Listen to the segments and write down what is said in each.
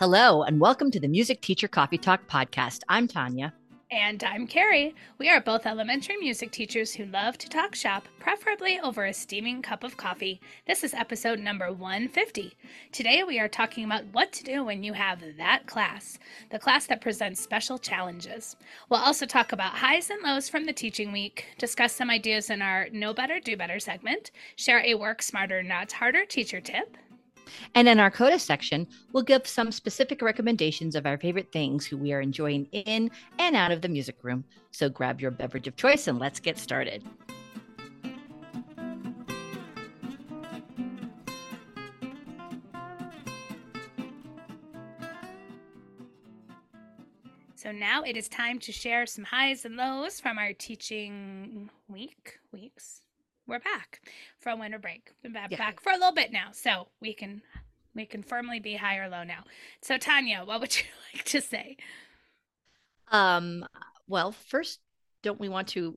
Hello, and welcome to the Music Teacher Coffee Talk podcast. I'm Tanya. And I'm Carrie. We are both elementary music teachers who love to talk shop, preferably over a steaming cup of coffee. This is episode number 150. Today we are talking about what to do when you have that class, the class that presents special challenges. We'll also talk about highs and lows from the teaching week, discuss some ideas in our Know Better, Do Better segment, share a work smarter, not harder teacher tip, and in our CODA section, we'll give some specific recommendations of our favorite things who we are enjoying in and out of the music room. So grab your beverage of choice and let's get started. So now it is time to share some highs and lows from our teaching week, weeks, we're back from winter break. Been back, yeah. back for a little bit now, so we can we can firmly be high or low now. So Tanya, what would you like to say? Um. Well, first, don't we want to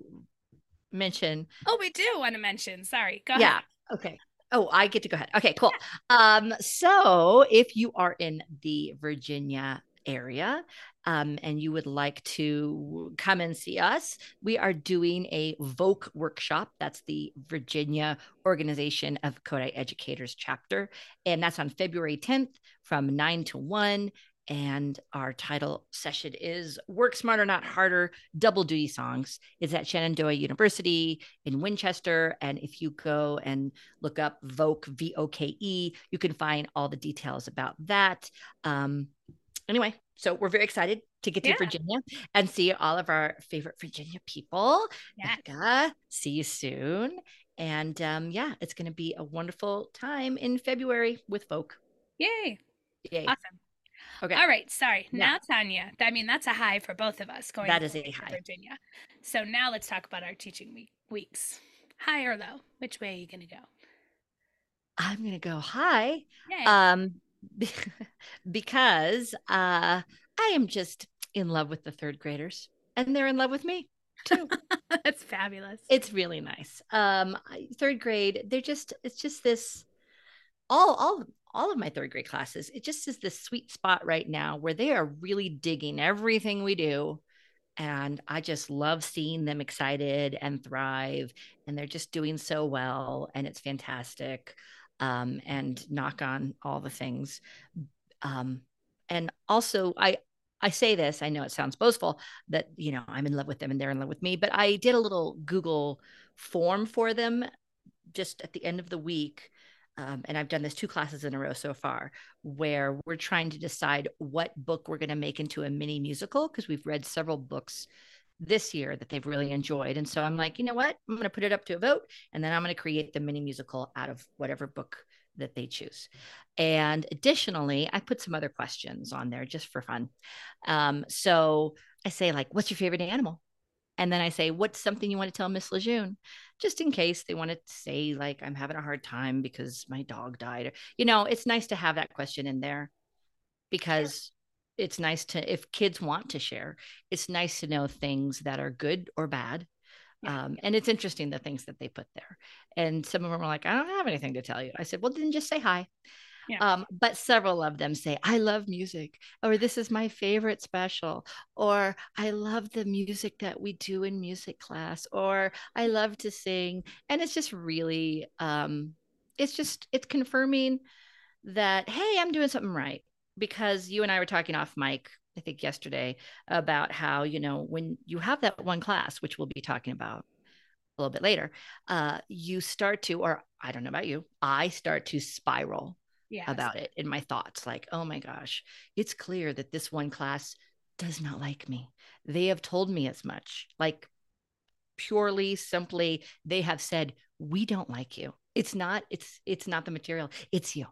mention? Oh, we do want to mention. Sorry. Go yeah. ahead. Okay. Oh, I get to go ahead. Okay, cool. Um, so if you are in the Virginia area um, and you would like to come and see us, we are doing a VOKE workshop. That's the Virginia Organization of Kodály Educators chapter. And that's on February 10th from 9 to 1. And our title session is Work Smarter, Not Harder Double Duty Songs. It's at Shenandoah University in Winchester. And if you go and look up VOKE, V O K E, you can find all the details about that. Um, anyway, so we're very excited to get to yeah. Virginia and see all of our favorite Virginia people. Yeah. Becca, see you soon. And um, yeah, it's going to be a wonderful time in February with VOKE. Yay. Yay. Awesome. Okay. All right. Sorry. Yeah. Now, Tanya, I mean, that's a high for both of us going that is a high. Virginia. So now let's talk about our teaching week, weeks. High or low? Which way are you going to go? I'm going to go high. Yay. Um, because uh, I am just in love with the third graders and they're in love with me too. That's fabulous. It's really nice. Um, third grade, they're just, it's just this, all, all, all of my third grade classes, it just is this sweet spot right now where they are really digging everything we do. And I just love seeing them excited and thrive. And they're just doing so well. And it's fantastic um, and knock on all the things. Um, and also, I I say this, I know it sounds boastful that you know I'm in love with them and they're in love with me, but I did a little Google form for them just at the end of the week. Um, and I've done this two classes in a row so far, where we're trying to decide what book we're going to make into a mini musical because we've read several books this year that they've really enjoyed. And so I'm like, you know what? I'm going to put it up to a vote and then I'm going to create the mini musical out of whatever book that they choose. And additionally, I put some other questions on there just for fun. Um, so I say, like, what's your favorite animal? And then I say, what's something you want to tell Miss Lejeune? Just in case they want to say, like, I'm having a hard time because my dog died. You know, it's nice to have that question in there because it's nice to if kids want to share it's nice to know things that are good or bad yeah. um, and it's interesting the things that they put there and some of them are like i don't have anything to tell you i said well then just say hi yeah. Um, but several of them say, I love music, or this is my favorite special, or I love the music that we do in music class, or I love to sing. And it's just really, um, it's just, it's confirming that, hey, I'm doing something right because you and I were talking off mic, I think yesterday, about how, you know, when you have that one class, which we'll be talking about a little bit later, uh, you start to, or I don't know about you, I start to spiral yes. about it in my thoughts like, oh my gosh, it's clear that this one class does not like me. They have told me as much. Like, purely simply they have said we don't like you. It's not it's it's not the material it's you.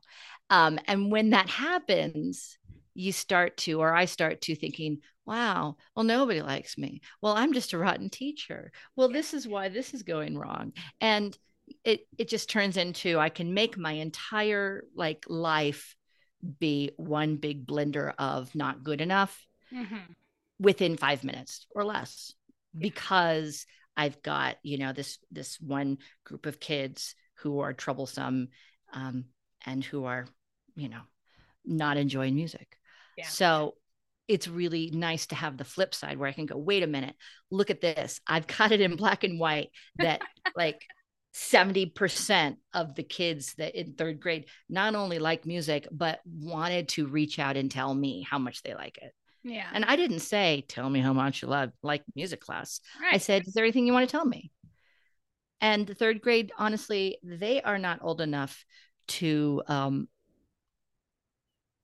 Um, and when that happens you start to or i start to thinking wow well nobody likes me. Well i'm just a rotten teacher. Well this is why this is going wrong. And it it just turns into i can make my entire like life be one big blender of not good enough mm-hmm. within five minutes or less because i've got you know this this one group of kids who are troublesome um, and who are, you know, not enjoying music. Yeah. So it's really nice to have the flip side where I can go, wait a minute, look at this. I've got it in black and white that like 70% of the kids that in third grade not only like music, but wanted to reach out and tell me how much they like it. Yeah. And I didn't say, tell me how much you love like music class. Right. I said, is there anything you want to tell me? And the third grade, honestly, they are not old enough to um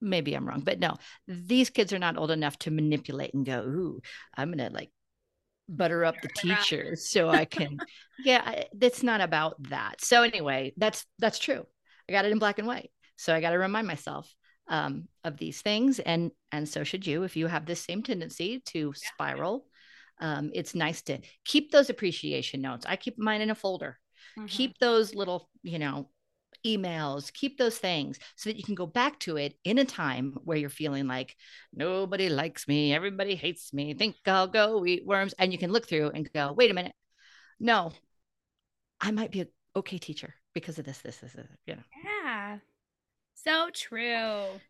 maybe I'm wrong, but no, these kids are not old enough to manipulate and go, ooh, I'm gonna like butter up the teacher so I can yeah it's not about that so anyway that's that's true I got it in black and white so I got to remind myself um, of these things and and so should you if you have this same tendency to spiral um, it's nice to keep those appreciation notes I keep mine in a folder mm-hmm. keep those little you know emails, keep those things so that you can go back to it in a time where you're feeling like nobody likes me, everybody hates me, think I'll go eat worms. And you can look through and go, wait a minute. No, I might be a okay teacher because of this, this, this, this you know. Yeah. So true.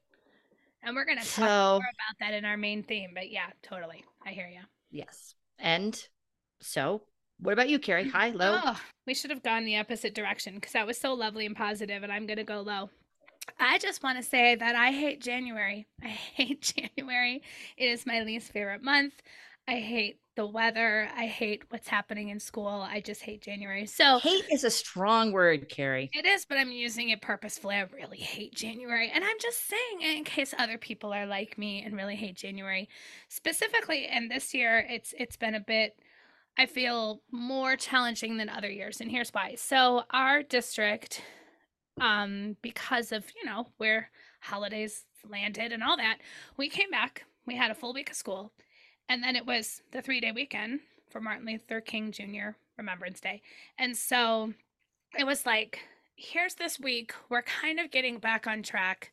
And we're going to talk so, more about that in our main theme. But yeah, totally. I hear you. Yes. And so what about you, Carrie? High, low? Oh, we should have gone the opposite direction because that was so lovely and positive, and I'm going to go low. I just want to say that I hate January. I hate January. It is my least favorite month. I hate the weather. I hate what's happening in school. I just hate January. So hate is a strong word, Carrie. It is, but I'm using it purposefully. I really hate January. And I'm just saying in case other people are like me and really hate January. Specifically, and this year it's it's been a bit I feel more challenging than other years. And here's why. So, our district, um, because of, you know, where holidays landed and all that, we came back. We had a full week of school. And then it was the three day weekend for Martin Luther King Jr. Remembrance Day. And so it was like, here's this week. We're kind of getting back on track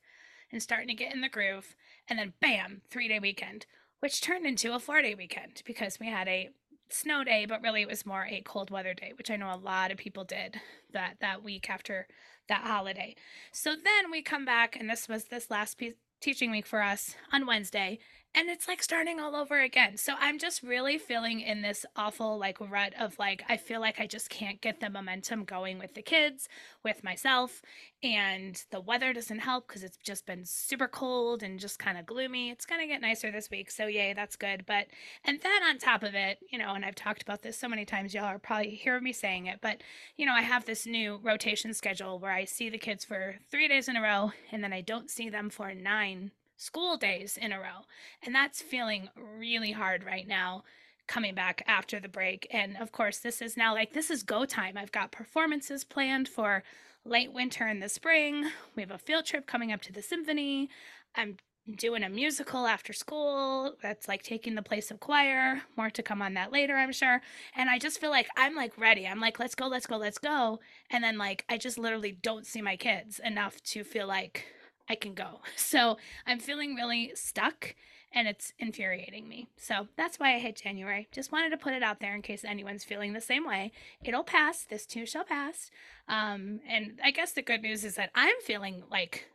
and starting to get in the groove. And then, bam, three day weekend, which turned into a four day weekend because we had a snow day, but really it was more a cold weather day, which I know a lot of people did that that week after that holiday. So then we come back, and this was this last piece, teaching week for us on Wednesday, and it's like starting all over again. So I'm just really feeling in this awful like rut of like I feel like I just can't get the momentum going with the kids, with myself, and the weather doesn't help cuz it's just been super cold and just kind of gloomy. It's going to get nicer this week. So yay, that's good. But and then on top of it, you know, and I've talked about this so many times y'all are probably hear me saying it, but you know, I have this new rotation schedule where I see the kids for 3 days in a row and then I don't see them for 9 school days in a row. And that's feeling really hard right now coming back after the break. And of course, this is now like this is go time. I've got performances planned for late winter and the spring. We have a field trip coming up to the symphony. I'm doing a musical after school that's like taking the place of choir. More to come on that later, I'm sure. And I just feel like I'm like ready. I'm like, let's go, let's go, let's go. And then like I just literally don't see my kids enough to feel like I can go. So I'm feeling really stuck and it's infuriating me. So that's why I hate January. Just wanted to put it out there in case anyone's feeling the same way. It'll pass. This too shall pass. Um, and I guess the good news is that I'm feeling like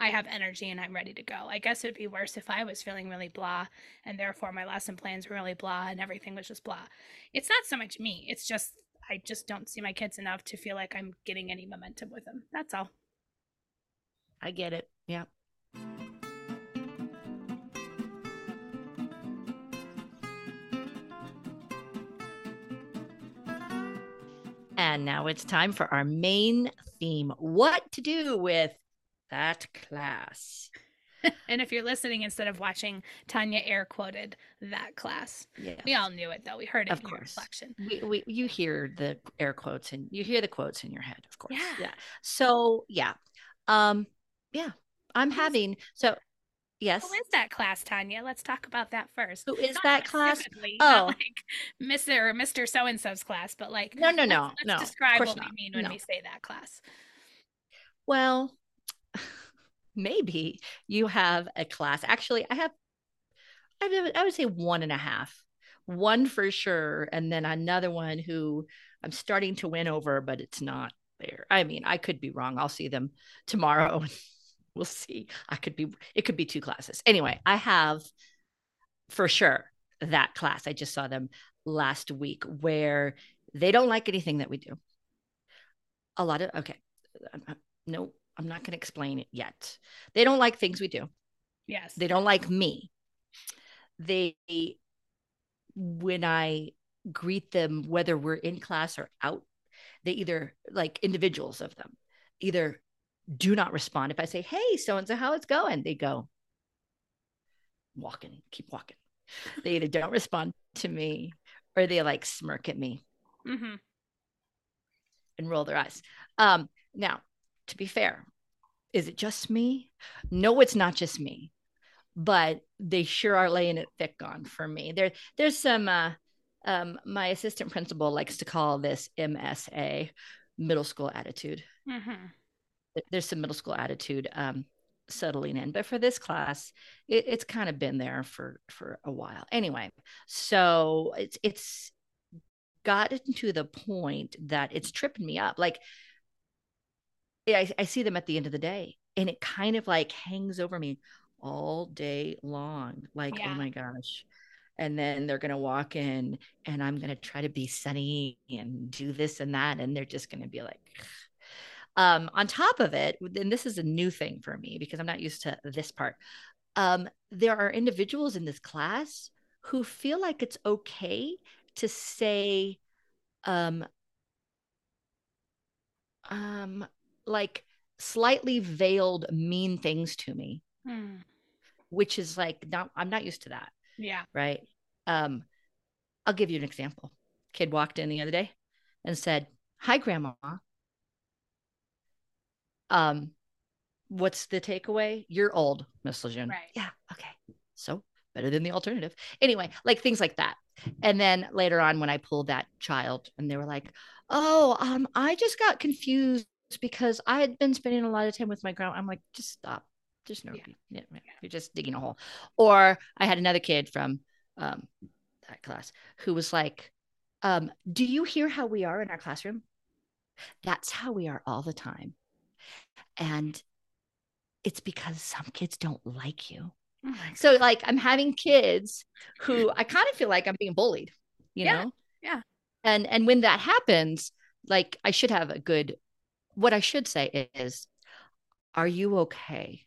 I have energy and I'm ready to go. I guess it'd be worse if I was feeling really blah and therefore my lesson plans were really blah and everything was just blah. It's not so much me. It's just I just don't see my kids enough to feel like I'm getting any momentum with them. That's all. I get it. Yeah. And now it's time for our main theme what to do with that class. and if you're listening instead of watching, Tanya air quoted that class. Yeah, we all knew it though. We heard it. Of course, reflection. We, we you hear the air quotes and you hear the quotes in your head. Of course. Yeah. yeah. So yeah, um, yeah. I'm having so yes. Who is that class, Tanya? Let's talk about that first. Who is not that class? Oh, like Mr. or Mr. So and so's class, but like no, no, no, let's, let's no. Describe what not. we mean when no. we say that class. Well, maybe you have a class. Actually, I have. I would, I would say one and a half. One for sure, and then another one who I'm starting to win over, but it's not there. I mean, I could be wrong. I'll see them tomorrow we'll see. I could be, it could be two classes. Anyway, I have for sure that class. I just saw them last week where they don't like anything that we do. A lot of, okay, no, I'm not going to explain it yet. They don't like things we do. Yes. They don't like me. They, when I greet them, whether we're in class or out, they either like individuals of them, either do not respond. If I say, Hey, so and so, how it's going? They go, walking, keep walking. They either don't respond to me or they like smirk at me mm-hmm. and roll their eyes. Um, now, to be fair, is it just me? No, it's not just me, but they sure are laying it thick on for me. There, there's some. Uh, um, my assistant principal likes to call this MSA, middle school attitude. Mm-hmm. There's some middle school attitude um, settling in, but for this class, it, it's kind of been there for for a while. Anyway, so it's it's gotten to the point that it's tripping me up. Like I, I see them at the end of the day and it kind of like hangs over me all day long. Like, oh yeah. oh my gosh. And then they're going to walk in and I'm going to try to be sunny and do this and that. And they're just going to be like, um, on top of it, and this is a new thing for me because I'm not used to this part. Um, there are individuals in this class who feel like it's okay to say, um, um, like slightly veiled mean things to me. Hmm. which is like not i'm not used to that yeah. right? Um i'll give you an example. Kid walked in the other day and said hi grandma um what's the takeaway you're old miss lejeune right yeah okay so better than the alternative anyway like things like that and then later on when i pulled that child and they were like oh um i just got confused because I had been spending a lot of time with my grandma. I'm like, just stop. Just no, yeah. Yeah, you're just digging a hole. Or I had another kid from um, that class who was like, um, "Do you hear how we are in our classroom? That's how we are all the time, and it's because some kids don't like you." Oh so, like, I'm having kids who I kind of feel like I'm being bullied, you yeah. know? Yeah. And and when that happens, like, I should have a good what I should say is, are you okay?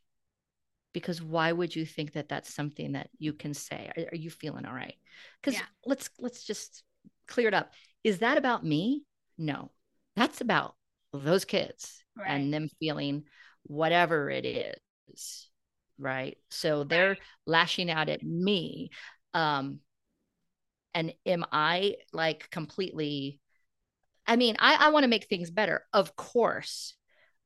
Because why would you think that that's something that you can say? Are, are you feeling all right? Because yeah. let's let's just clear it up. Is that about me? No, that's about those kids right. and them feeling whatever it is, right? So they're right. lashing out at me. Um, and am I like completely I mean, I, I want to make things better, of course,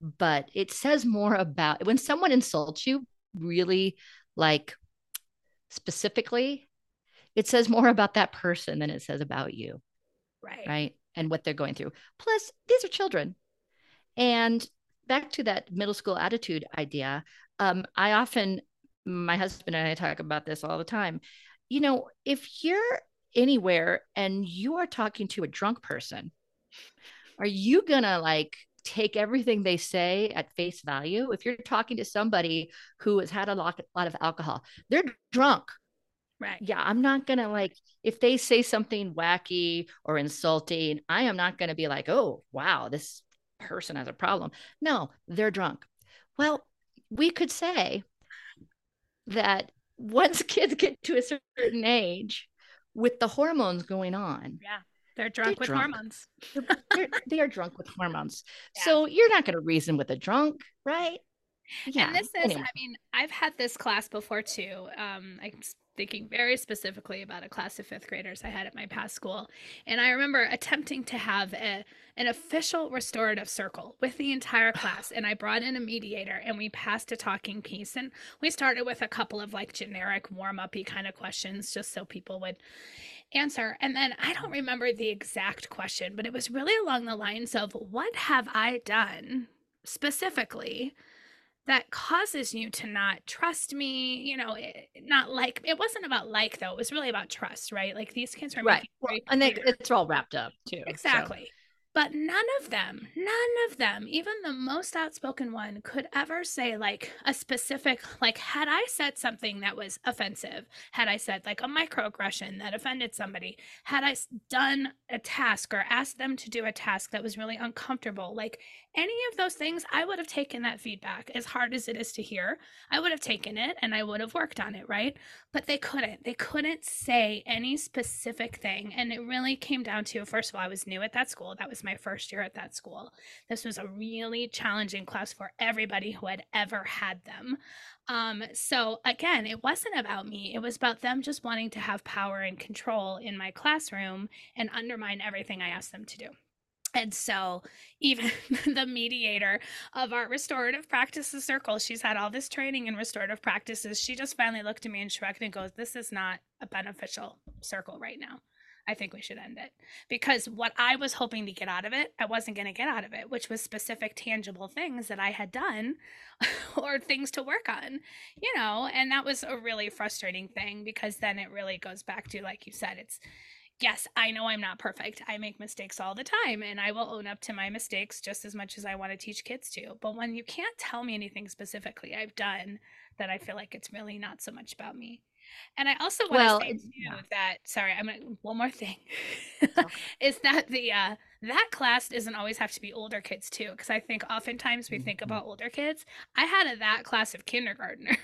but it says more about when someone insults you really like specifically, it says more about that person than it says about you. Right. Right. And what they're going through. Plus, these are children. And back to that middle school attitude idea, um, I often, my husband and I talk about this all the time. You know, if you're anywhere and you are talking to a drunk person, are you gonna like take everything they say at face value? If you're talking to somebody who has had a lot, a lot of alcohol they're drunk. Right. Yeah i'm not gonna like if they say something wacky or insulting i am not gonna be like oh wow this person has a problem no they're drunk well we could say that once kids get to a certain age with the hormones going on yeah they're drunk they're with drunk. hormones. they're, they are drunk with hormones. Yeah. So you're not going to reason with a drunk, right? Yeah. And this is, anyway. I mean, I've had this class before too. Um, I'm thinking very specifically about a class of fifth graders I had at my past school. And I remember attempting to have a, an official restorative circle with the entire class. And I brought in a mediator and we passed a talking piece. And we started with a couple of like generic warm up kind of questions just so people would answer. And then I don't remember the exact question, but it was really along the lines of what have I done specifically that causes you to not trust me? You know, it, not like it wasn't about like though. It was really about trust, right? Like these kids are right, and they, it's all wrapped up too. Exactly. but none of them, none of them, even the most outspoken one, could ever say like a specific, like, had I said something that was offensive, had I said like a microaggression that offended somebody, had I done a task or asked them to do a task that was really uncomfortable, like any of those things, I would have taken that feedback as hard as it is to hear. I would have taken it and I would have worked on it, right? But they couldn't. They couldn't say any specific thing. And it really came down to first of all, I was new at that school. That was my first year at that school. This was a really challenging class for everybody who had ever had them. Um, so again, it wasn't about me. It was about them just wanting to have power and control in my classroom and undermine everything I asked them to do. And so, even the mediator of our restorative practices circle, she's had all this training in restorative practices. She just finally looked at me and shrugged and goes, This is not a beneficial circle right now. I think we should end it. Because what I was hoping to get out of it, I wasn't going to get out of it, which was specific, tangible things that I had done or things to work on, you know, and that was a really frustrating thing because then it really goes back to, like you said, it's, yes, I know I'm not perfect. I make mistakes all the time and I will own up to my mistakes just as much as I want to teach kids to. But when you can't tell me anything specifically I've done, that I feel like it's really not so much about me. And I also want well, to say too yeah. that sorry, I'm gonna one more thing okay. is that the uh that class doesn't always have to be older kids too because i think oftentimes we think mm-hmm. about older kids i had a, that class of kindergartners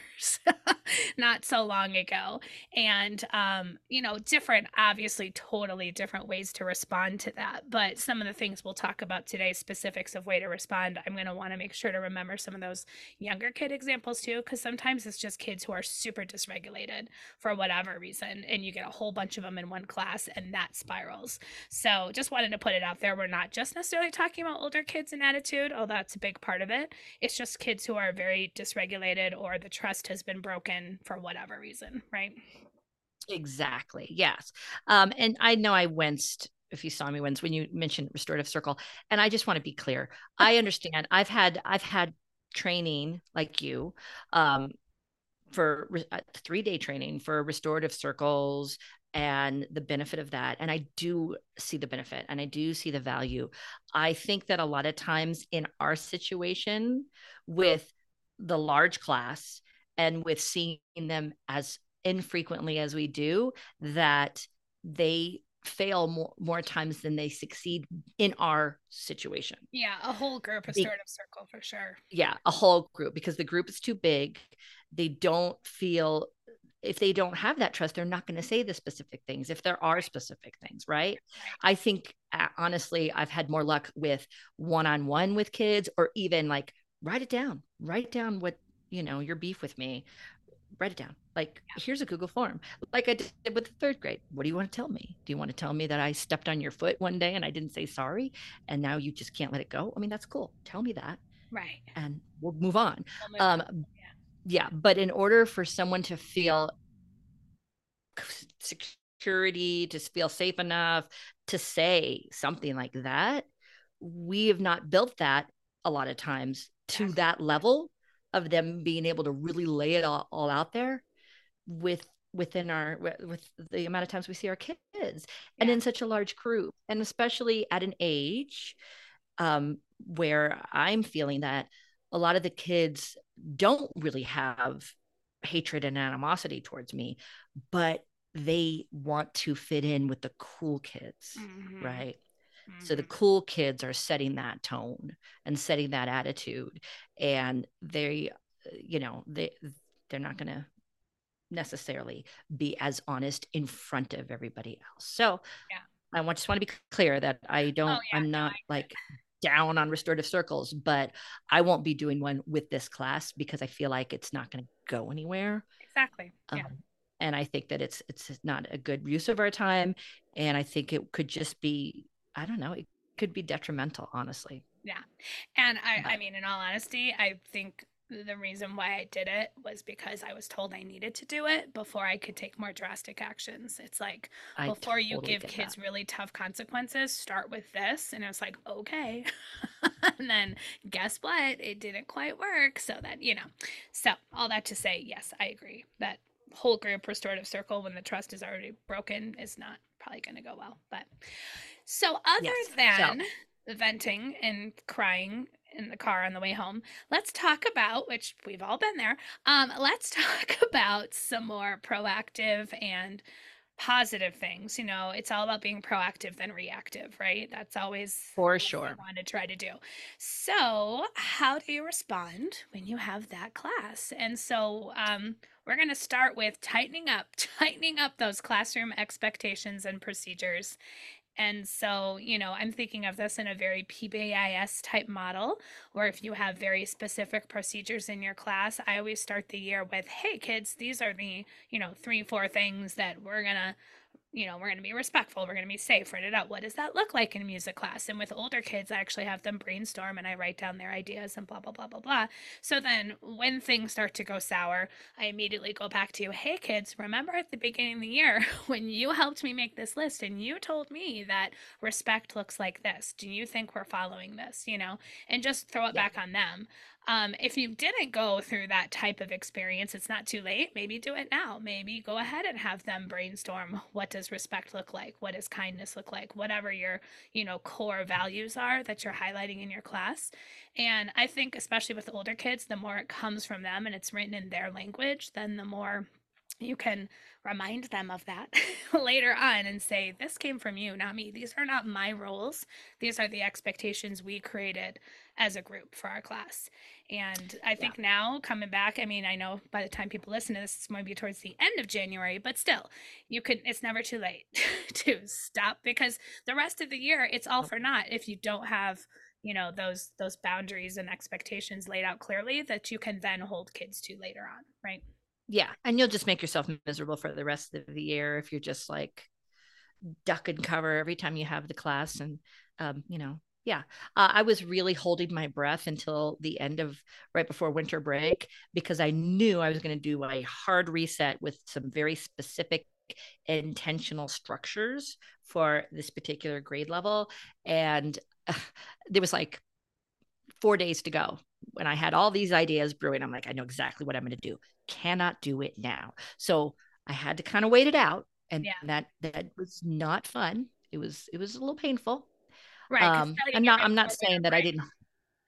not so long ago and um, you know different obviously totally different ways to respond to that but some of the things we'll talk about today specifics of way to respond i'm going to want to make sure to remember some of those younger kid examples too because sometimes it's just kids who are super dysregulated for whatever reason and you get a whole bunch of them in one class and that spirals so just wanted to put it out there there we're not just necessarily talking about older kids and attitude, although that's a big part of it. It's just kids who are very dysregulated or the trust has been broken for whatever reason, right? Exactly. Yes. Um, and I know I winced if you saw me once when you mentioned restorative circle and i just want to be clear i understand i've had i've had training like you um, for uh, three day training for restorative circles and the benefit of that. And I do see the benefit and I do see the value. I think that a lot of times in our situation with the large class and with seeing them as infrequently as we do, that they fail more, more times than they succeed in our situation. Yeah, a whole group, a restorative circle for sure. Yeah, a whole group because the group is too big. They don't feel if they don't have that trust, they're not going to say the specific things if there are specific things, right? I think uh, honestly, I've had more luck with one on one with kids or even like write it down, write down what, you know, your beef with me, write it down. Like, yeah. here's a Google form, like I did with the third grade. What do you want to tell me? Do you want to tell me that I stepped on your foot one day and I didn't say sorry and now you just can't let it go? I mean, that's cool. Tell me that. Right. And we'll move on. We'll move um, on yeah but in order for someone to feel security to feel safe enough to say something like that we have not built that a lot of times to that level of them being able to really lay it all, all out there with within our with the amount of times we see our kids yeah. and in such a large group and especially at an age um, where i'm feeling that a lot of the kids don't really have hatred and animosity towards me, but they want to fit in with the cool kids, mm-hmm. right? Mm-hmm. So the mm-hmm. cool kids are setting that tone and setting that attitude, and they, you know, they they're not going to necessarily be as honest in front of everybody else. So yeah. I just want to be clear that I don't, oh, yeah, I'm not no, like down on restorative circles, but I won't be doing one with this class because I feel like it's not going to go anywhere. Exactly. Yeah. Um, and I think that it's it's not a good use of our time, and I think it could just be I don't know it could be detrimental, honestly. Yeah, and I but. I mean in all honesty, I think the reason why I did it was because I was told I needed to do it before I could take more drastic actions. It's like I before totally you give kids that. really tough consequences, start with this. And it was like, okay. and then guess what? It didn't quite work. So that, you know, so all that to say, yes, I agree that whole group restorative circle when the trust is already broken is not probably going to go well. But so other yes. than. So venting and crying in the car on the way home, let's talk about which we've all been there. Um, let's talk about some more proactive and positive things. You know, it's all about being proactive than reactive, right? That's always for sure. I want to try to do. So, how do you respond when you have that class? And so, um, we're going to start with tightening up, tightening up those classroom expectations and procedures and so, you know, I'm thinking of this in a very PBIS type model, where if you have very specific procedures in your class, I always start the year with, hey, kids, these are the, you know, three, four things that we're going to you know, we're going to be respectful, we're going to be safe, write it out. What does that look like in music class? And with older kids, I actually have them brainstorm and I write down their ideas and blah, blah, blah, blah, blah. So then when things start to go sour, I immediately go back to, hey, kids, remember at the beginning of the year when you helped me make this list and you told me that respect looks like this? Do you think we're following this? You know, and just throw it yeah. back on them. Um, if you didn't go through that type of experience, it's not too late. Maybe do it now. Maybe go ahead and have them brainstorm what does respect look like? What does kindness look like? Whatever your, you know, core values are that you're highlighting in your class. And I think especially with older kids, the more it comes from them and it's written in their language, then the more you can remind them of that later on and say, This came from you, not me. These are not my roles. These are the expectations we created as a group for our class. And I think yeah. now coming back, I mean, I know by the time people listen to this, it's going to be towards the end of January, but still, you could, it's never too late to stop because the rest of the year, it's all for naught if you don't have you know those those boundaries and expectations laid out clearly that you can then hold kids to later on right yeah. And you'll just make yourself miserable for the rest of the year if you're just like duck and cover every time you have the class and um, you know yeah. Uh, i was really holding my breath until the end of right before winter break because i knew i was going to do a hard reset with some very specific intentional structures for this particular grade level. And uh, there was like four days to go when i had all these ideas brewing i'm like i know exactly what i'm going to do cannot do it now so i had to kind of wait it out and yeah. that that was not fun it was it was a little painful Right. Um, I'm not. I'm not saying that I didn't.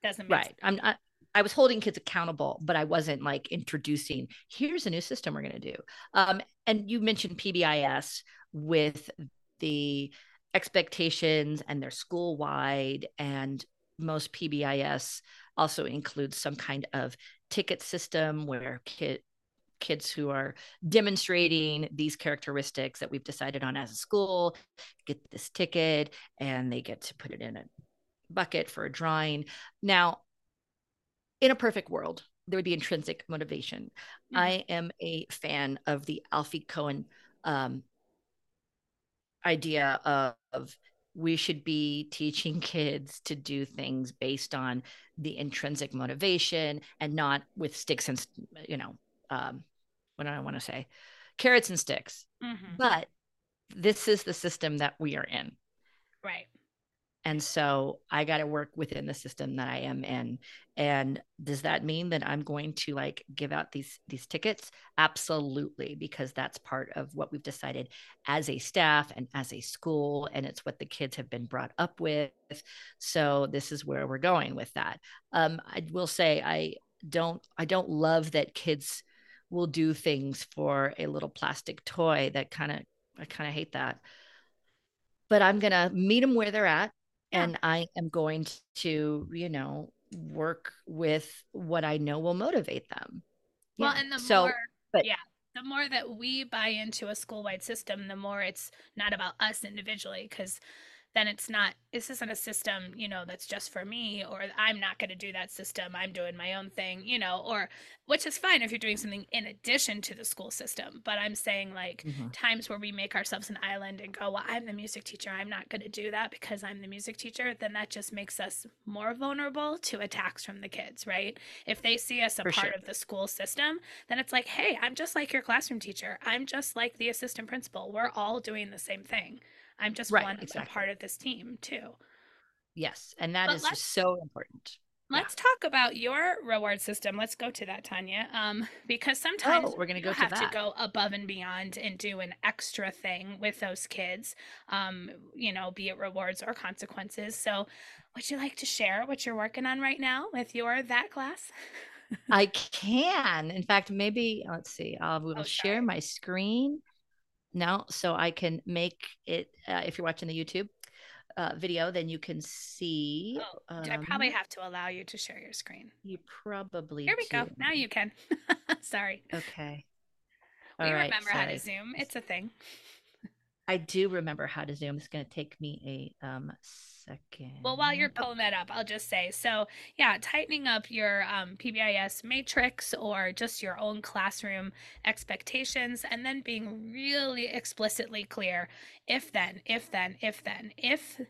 Doesn't right. I'm not. I was holding kids accountable, but I wasn't like introducing. Here's a new system we're going to do. Um, and you mentioned PBIS with the expectations and their school wide, and most PBIS also includes some kind of ticket system where kid kids who are demonstrating these characteristics that we've decided on as a school get this ticket and they get to put it in a bucket for a drawing. Now, in a perfect world, there would be intrinsic motivation. Mm-hmm. I am a fan of the Alfie Kohn um, idea of, of we should be teaching kids to do things based on the intrinsic motivation and not with sticks and you know um, what do I want to say? Carrots and sticks. Mm-hmm. But this is the system that we are in. Right. And so I got to work within the system that I am in. And does that mean that I'm going to like give out these these tickets? Absolutely, because that's part of what we've decided as a staff and as a school and it's what the kids have been brought up with. So this is where we're going with that. Um I will say I don't I don't love that kids will do things for a little plastic toy that kind of I kind of hate that. But I'm going to meet them where they're at. And I am going to, you know, work with what I know will motivate them. Well, yeah. and the so, more but, yeah, the more that we buy into a school-wide system, the more it's not about us individually cuz then it's not this isn't a system you know that's just for me or i'm not going to do that system i'm doing my own thing you know or which is fine if you're doing something in addition to the school system but i'm saying like mm-hmm. times where we make ourselves an island and go well i'm the music teacher i'm not going to do that because i'm the music teacher then that just makes us more vulnerable to attacks from the kids right if they see us a for part sure. of the school system then it's like hey i'm just like your classroom teacher i'm just like the assistant principal we're all doing the same thing I'm just right, one exactly. part of this team too. Yes, and that but is so important. Let's yeah. talk about your reward system. Let's go to that, Tanya. Um, because sometimes oh, we're gonna go have to, to, go above and beyond and do an extra thing with those kids. Um, you know, be it rewards or consequences. So, would you like to share what you're working on right now with your that class? I can. In fact, maybe let's see. I will oh, share my screen now so I can make it. Uh, if you're watching the YouTube, uh, video, then you can see. Oh, um, I probably have to allow you to share your screen? You probably. Here we do. go. Now you can. Sorry. Okay. All we right, remember sorry. how to Zoom. It's a thing. I do remember how to Zoom. It's going to take me a um, second. Well, while you're pulling that up, I'll just say so, yeah, tightening up your um, PBIS matrix or just your own classroom expectations, and then being really explicitly clear if then, if then, if then, if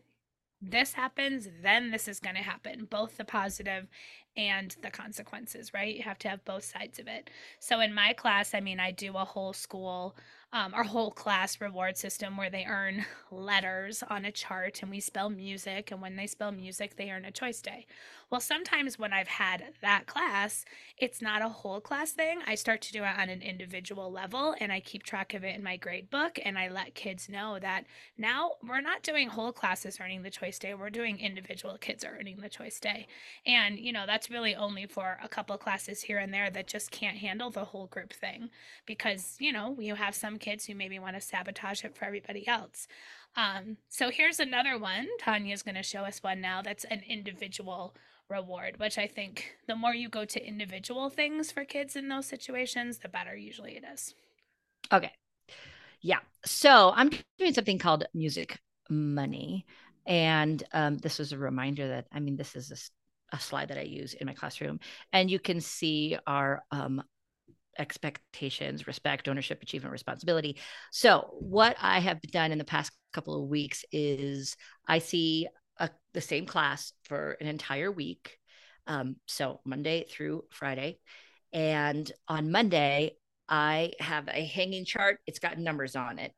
this happens, then this is going to happen, both the positive and the consequences, right? You have to have both sides of it. So in my class, I mean, I do a whole school um, our whole class reward system where they earn letters on a chart and we spell music. And when they spell music, they earn a choice day. Well, sometimes when I've had that class, it's not a whole class thing. I start to do it on an individual level and I keep track of it in my grade book. And I let kids know that now we're not doing whole classes earning the choice day, we're doing individual kids earning the choice day. And, you know, that's really only for a couple classes here and there that just can't handle the whole group thing because, you know, you have some kids who maybe want to sabotage it for everybody else. Um, so here's another one. Tanya's going to show us one now that's an individual reward, which I think the more you go to individual things for kids in those situations, the better usually it is. Okay. Yeah. So I'm doing something called music money. And um, this was a reminder that, I mean, this is a, a, slide that I use in my classroom. And you can see our um, expectations, respect, ownership, achievement, responsibility. So, what I have done in the past couple of weeks is I see a, the same class for an entire week. Um, so, Monday through Friday. And on Monday, I have a hanging chart. It's got numbers on it.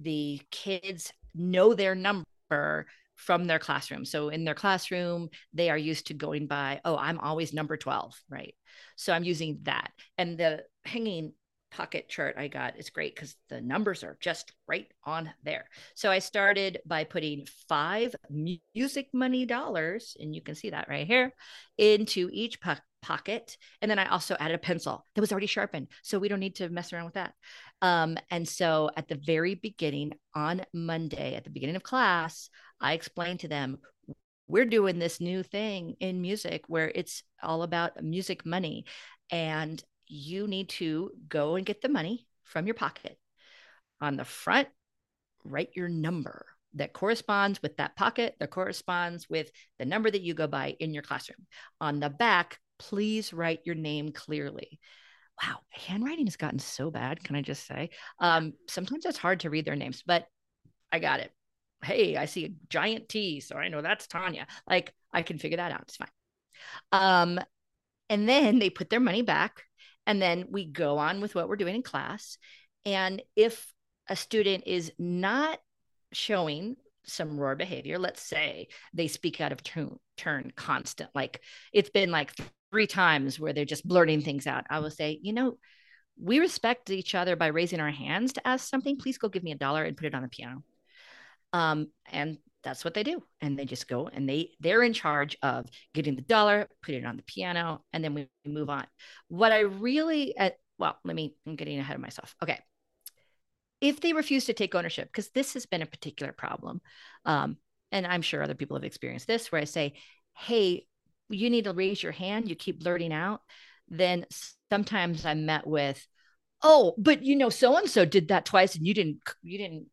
The kids know their number from their classroom. So in their classroom, they are used to going by, oh, I'm always number 12, right? So I'm using that. And the hanging pocket chart I got is great because the numbers are just right on there. So I started by putting five music money dollars, and you can see that right here, into each po- pocket. And then I also added a pencil that was already sharpened. So we don't need to mess around with that. Um, and so at the very beginning on Monday, at the beginning of class, I explained to them we're doing this new thing in music where it's all about music money and you need to go and get the money from your pocket on the front write your number that corresponds with that pocket that corresponds with the number that you go by in your classroom on the back please write your name clearly wow handwriting has gotten so bad can i just say um, sometimes it's hard to read their names but i got it hey, I see a giant T, so I know that's Tanya. Like I can figure that out. It's fine. Um, and then they put their money back, and then we go on with what we're doing in class. And if a student is not showing some roar behavior, let's say they speak out of turn, turn constant, like it's been like three times where they're just blurting things out, I will say, you know, we respect each other by raising our hands to ask something. Please go give me a dollar and put it on the piano. Um, and that's what they do. And they just go and they they're in charge of getting the dollar, putting it on the piano, and then we move on. What I really uh, well, let me I'm getting ahead of myself. Okay. If they refuse to take ownership, because this has been a particular problem, um, and I'm sure other people have experienced this, where I say, "Hey, you need to raise your hand. You keep blurting out." Then sometimes I'm met with, "Oh, but you know, so and so did that twice, and you didn't. You didn't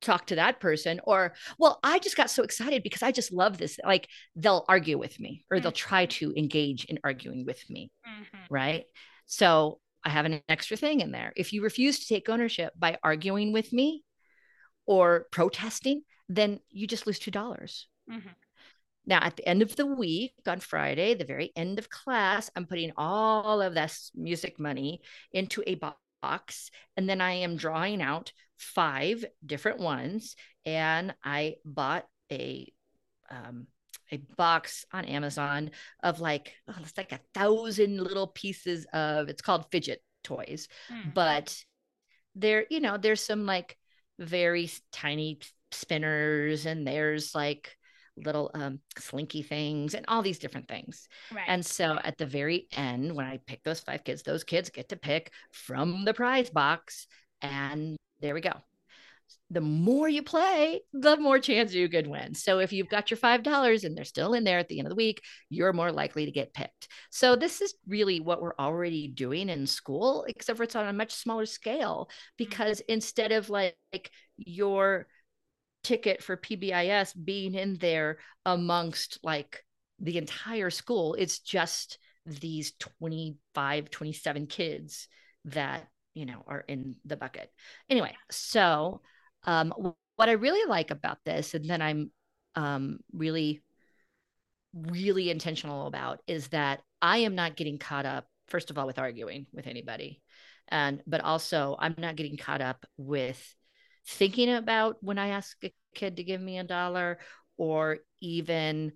talk to that person or well i just got so excited because i just love this like they'll argue with me or they'll try mm-hmm. to engage in arguing with me mm-hmm. right so i have an extra thing in there if you refuse to take ownership by arguing with me or protesting then you just lose two dollars mm-hmm. now at the end of the week on friday the very end of class i'm putting all of this music money into a box and then i am drawing out five different ones and I bought a um, a box on Amazon of like oh, it's like a thousand little pieces of it's called fidget toys, mm. but there you know there's some like very tiny spinners and there's like little um, slinky things and all these different things. Right. And so at the very end, when I pick those five kids, those kids get to pick from the prize box. And there we go. The more you play, the more chance you could win. So if you've got your $5 and they're still in there at the end of the week, you're more likely to get picked. So this is really what we're already doing in school, except for it's on a much smaller scale mm-hmm. because instead of like your ticket for PBIS being in there amongst like the entire school. It's just these 25, 27 kids that, you know, are in the bucket. Anyway, so um, what I really like about this, and then I'm um, really, really intentional about, is that I am not getting caught up, first of all, with arguing with anybody. And, but also, I'm not getting caught up with thinking about when I ask a kid to give me a dollar or even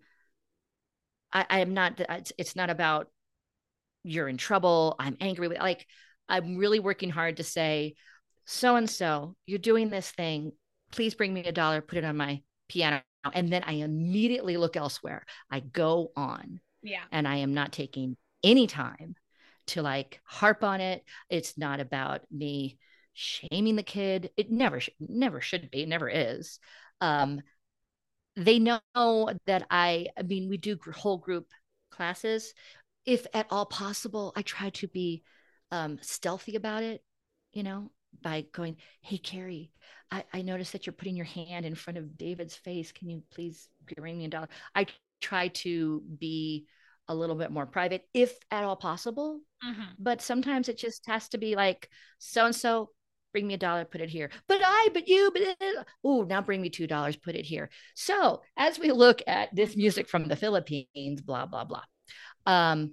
I, I am not it's, it's not about you're in trouble i'm angry with like i'm really working hard to say so and so you're doing this thing. Please bring me a dollar put it on my piano. And then i immediately look elsewhere. I go on. Yeah. And i am not taking any time to like harp on it. It's not about me shaming the kid. It never, never should be, it never is. Um, they know that I, I mean, we do whole group classes. If at all possible, I try to be um, stealthy about it, you know, by going, Hey, Carrie, I, I noticed that you're putting your hand in front of David's face. Can you please bring me a dollar? I try to be a little bit more private if at all possible. Mm-hmm. But sometimes it just has to be like so and so bring me a dollar, put it here. But I, but you, but oh, now bring me two dollars, put it here. So as we look at this music from the Philippines, blah blah blah. Um,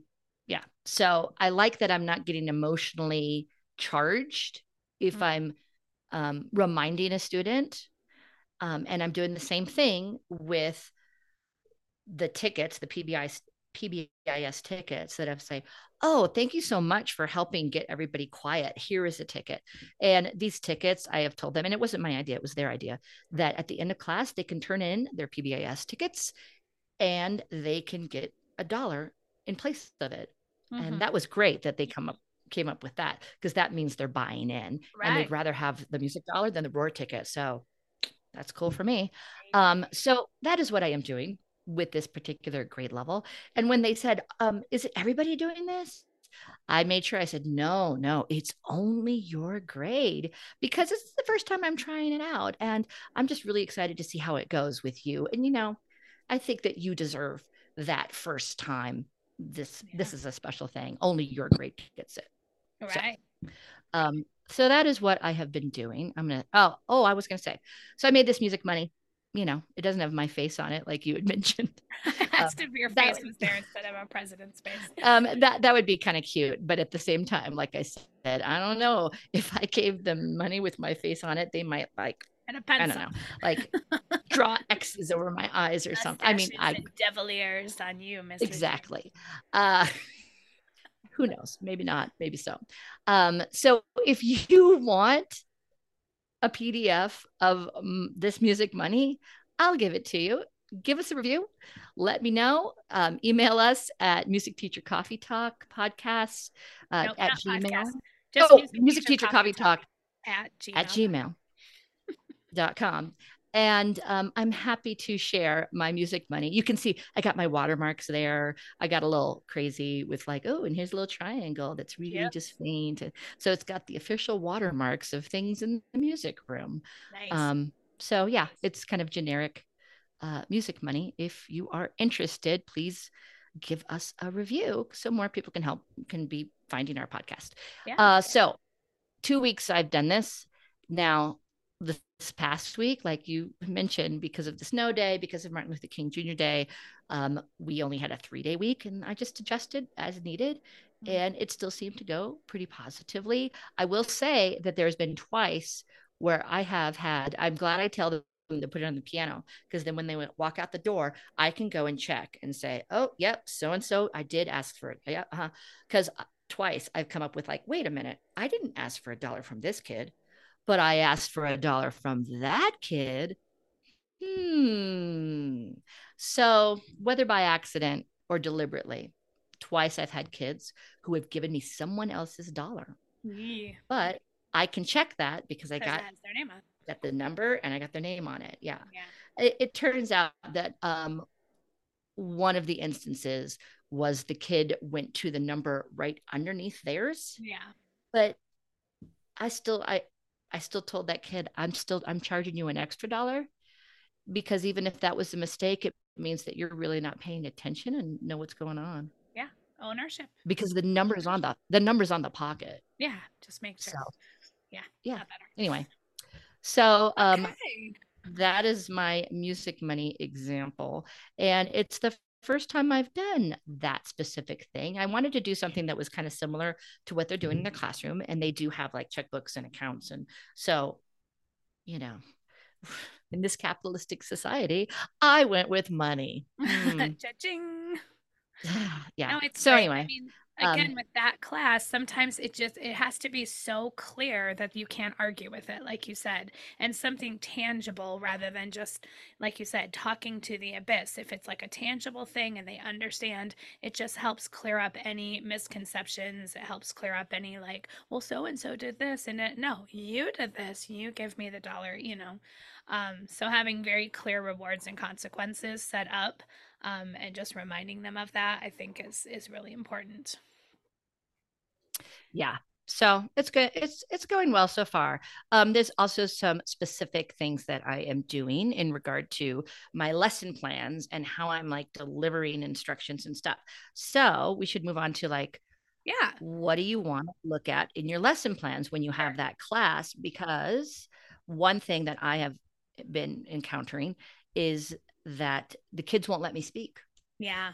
yeah. So I like that I'm not getting emotionally charged if mm-hmm. I'm um, reminding a student, um, and I'm doing the same thing with the tickets, the PBI PBIS tickets that have say, "Oh, thank you so much for helping get everybody quiet. Here is a ticket." And these tickets, I have told them, and it wasn't my idea; it was their idea, that at the end of class they can turn in their PBIS tickets, and they can get a dollar in place of it. Mm-hmm. And that was great that they come up came up with that because that means they're buying in, right. and they'd rather have the music dollar than the roar ticket. So that's cool for me. Um, so that is what I am doing with this particular grade level. And when they said, um, is everybody doing this? I made sure I said, no, no, it's only your grade because this is the first time I'm trying it out. And I'm just really excited to see how it goes with you. And, you know, I think that you deserve that first time. This yeah. this is a special thing. Only your grade gets it. Right. So, um, so that is what I have been doing. I'm gonna oh oh I was gonna say. So I made this music money you know, it doesn't have my face on it, like you had mentioned. has um, to be your face was there instead of a president's face. um, that that would be kind of cute, but at the same time, like I said, I don't know if I gave them money with my face on it, they might like. And a pencil. I don't know, like draw X's over my eyes or something. I mean, I Deviliers on you, Miss. Exactly. Uh, who knows? Maybe not. Maybe so. Um, so if you want a PDF of um, this music money, I'll give it to you. Give us a review. Let me know. Um, email us at Music Teacher Coffee Talk podcast uh, nope, at Gmail. Podcast. Just oh, Music, music Teacher, Teacher Coffee Talk, Talk at Gmail. At gmail. Dot com. And um, i'm happy to share my music money. You can see i got my watermarks there. I got a little crazy with like oh and here's a little triangle that's really yep. just faint. So it's got the official watermarks of things in the music room. Nice. um, so yeah it's kind of generic uh, music money. If you are interested please give us a review so more people can help can be finding our podcast. Yeah. uh, so two weeks i've done this. Now this past week, like you mentioned, because of the snow day, because of Martin Luther King Jr. Day, um, we only had a three day week and I just adjusted as needed. Mm-hmm. And it still seemed to go pretty positively. I will say that there's been twice where I have had, I'm glad I tell them to put it on the piano because then when they walk out the door, I can go and check and say, "Oh, yep, so and so, I did ask for it." Yeah, uh-huh. Because twice I've come up with like, "Wait a minute, I didn't ask for a dollar from this kid, but I asked for a dollar from that kid." Hmm. So whether by accident or deliberately, twice I've had kids who have given me someone else's dollar. Yeah. But I can check that because I got their name on. got the number and I got their name on it. Yeah. Yeah. It, it turns out that um, one of the instances was the kid went to the number right underneath theirs, Yeah. but I still I I still told that kid I'm still I'm charging you an extra dollar because even if that was a mistake, it means that you're really not paying attention and know what's going on Yeah. Ownership. because the number's on the the number's on the pocket. Yeah. Just make sure. So Yeah. yeah. Better. Anyway, so um, Okay. that is my music money example and it's the first time i've done that specific thing i wanted to do something that was kind of similar to what they're doing in their mm-hmm. classroom and they do have like checkbooks and accounts and so you know in this capitalistic society i went with money. Mm. Cha-ching. yeah No, it's so great. anyway I mean, um, again, with that class, sometimes it just it has to be so clear that you can't argue with it, like you said, and something tangible rather than just like you said, talking to the abyss. If it's like a tangible thing and they understand, it just helps clear up any misconceptions. It helps clear up any like, well, so and so did this, and it, no, you did this. You give me the dollar, you know. Um, so having very clear rewards and consequences set up um, and just reminding them of that i think is is really important yeah. So it's good it's it's going well so far. Um there's also some specific things that i am doing in regard to my lesson plans and how i'm like delivering instructions and stuff. So we should move on to like yeah. what do you want to look at in your lesson plans when you have that class? Because one thing that i have been encountering is that the kids won't let me speak. Yeah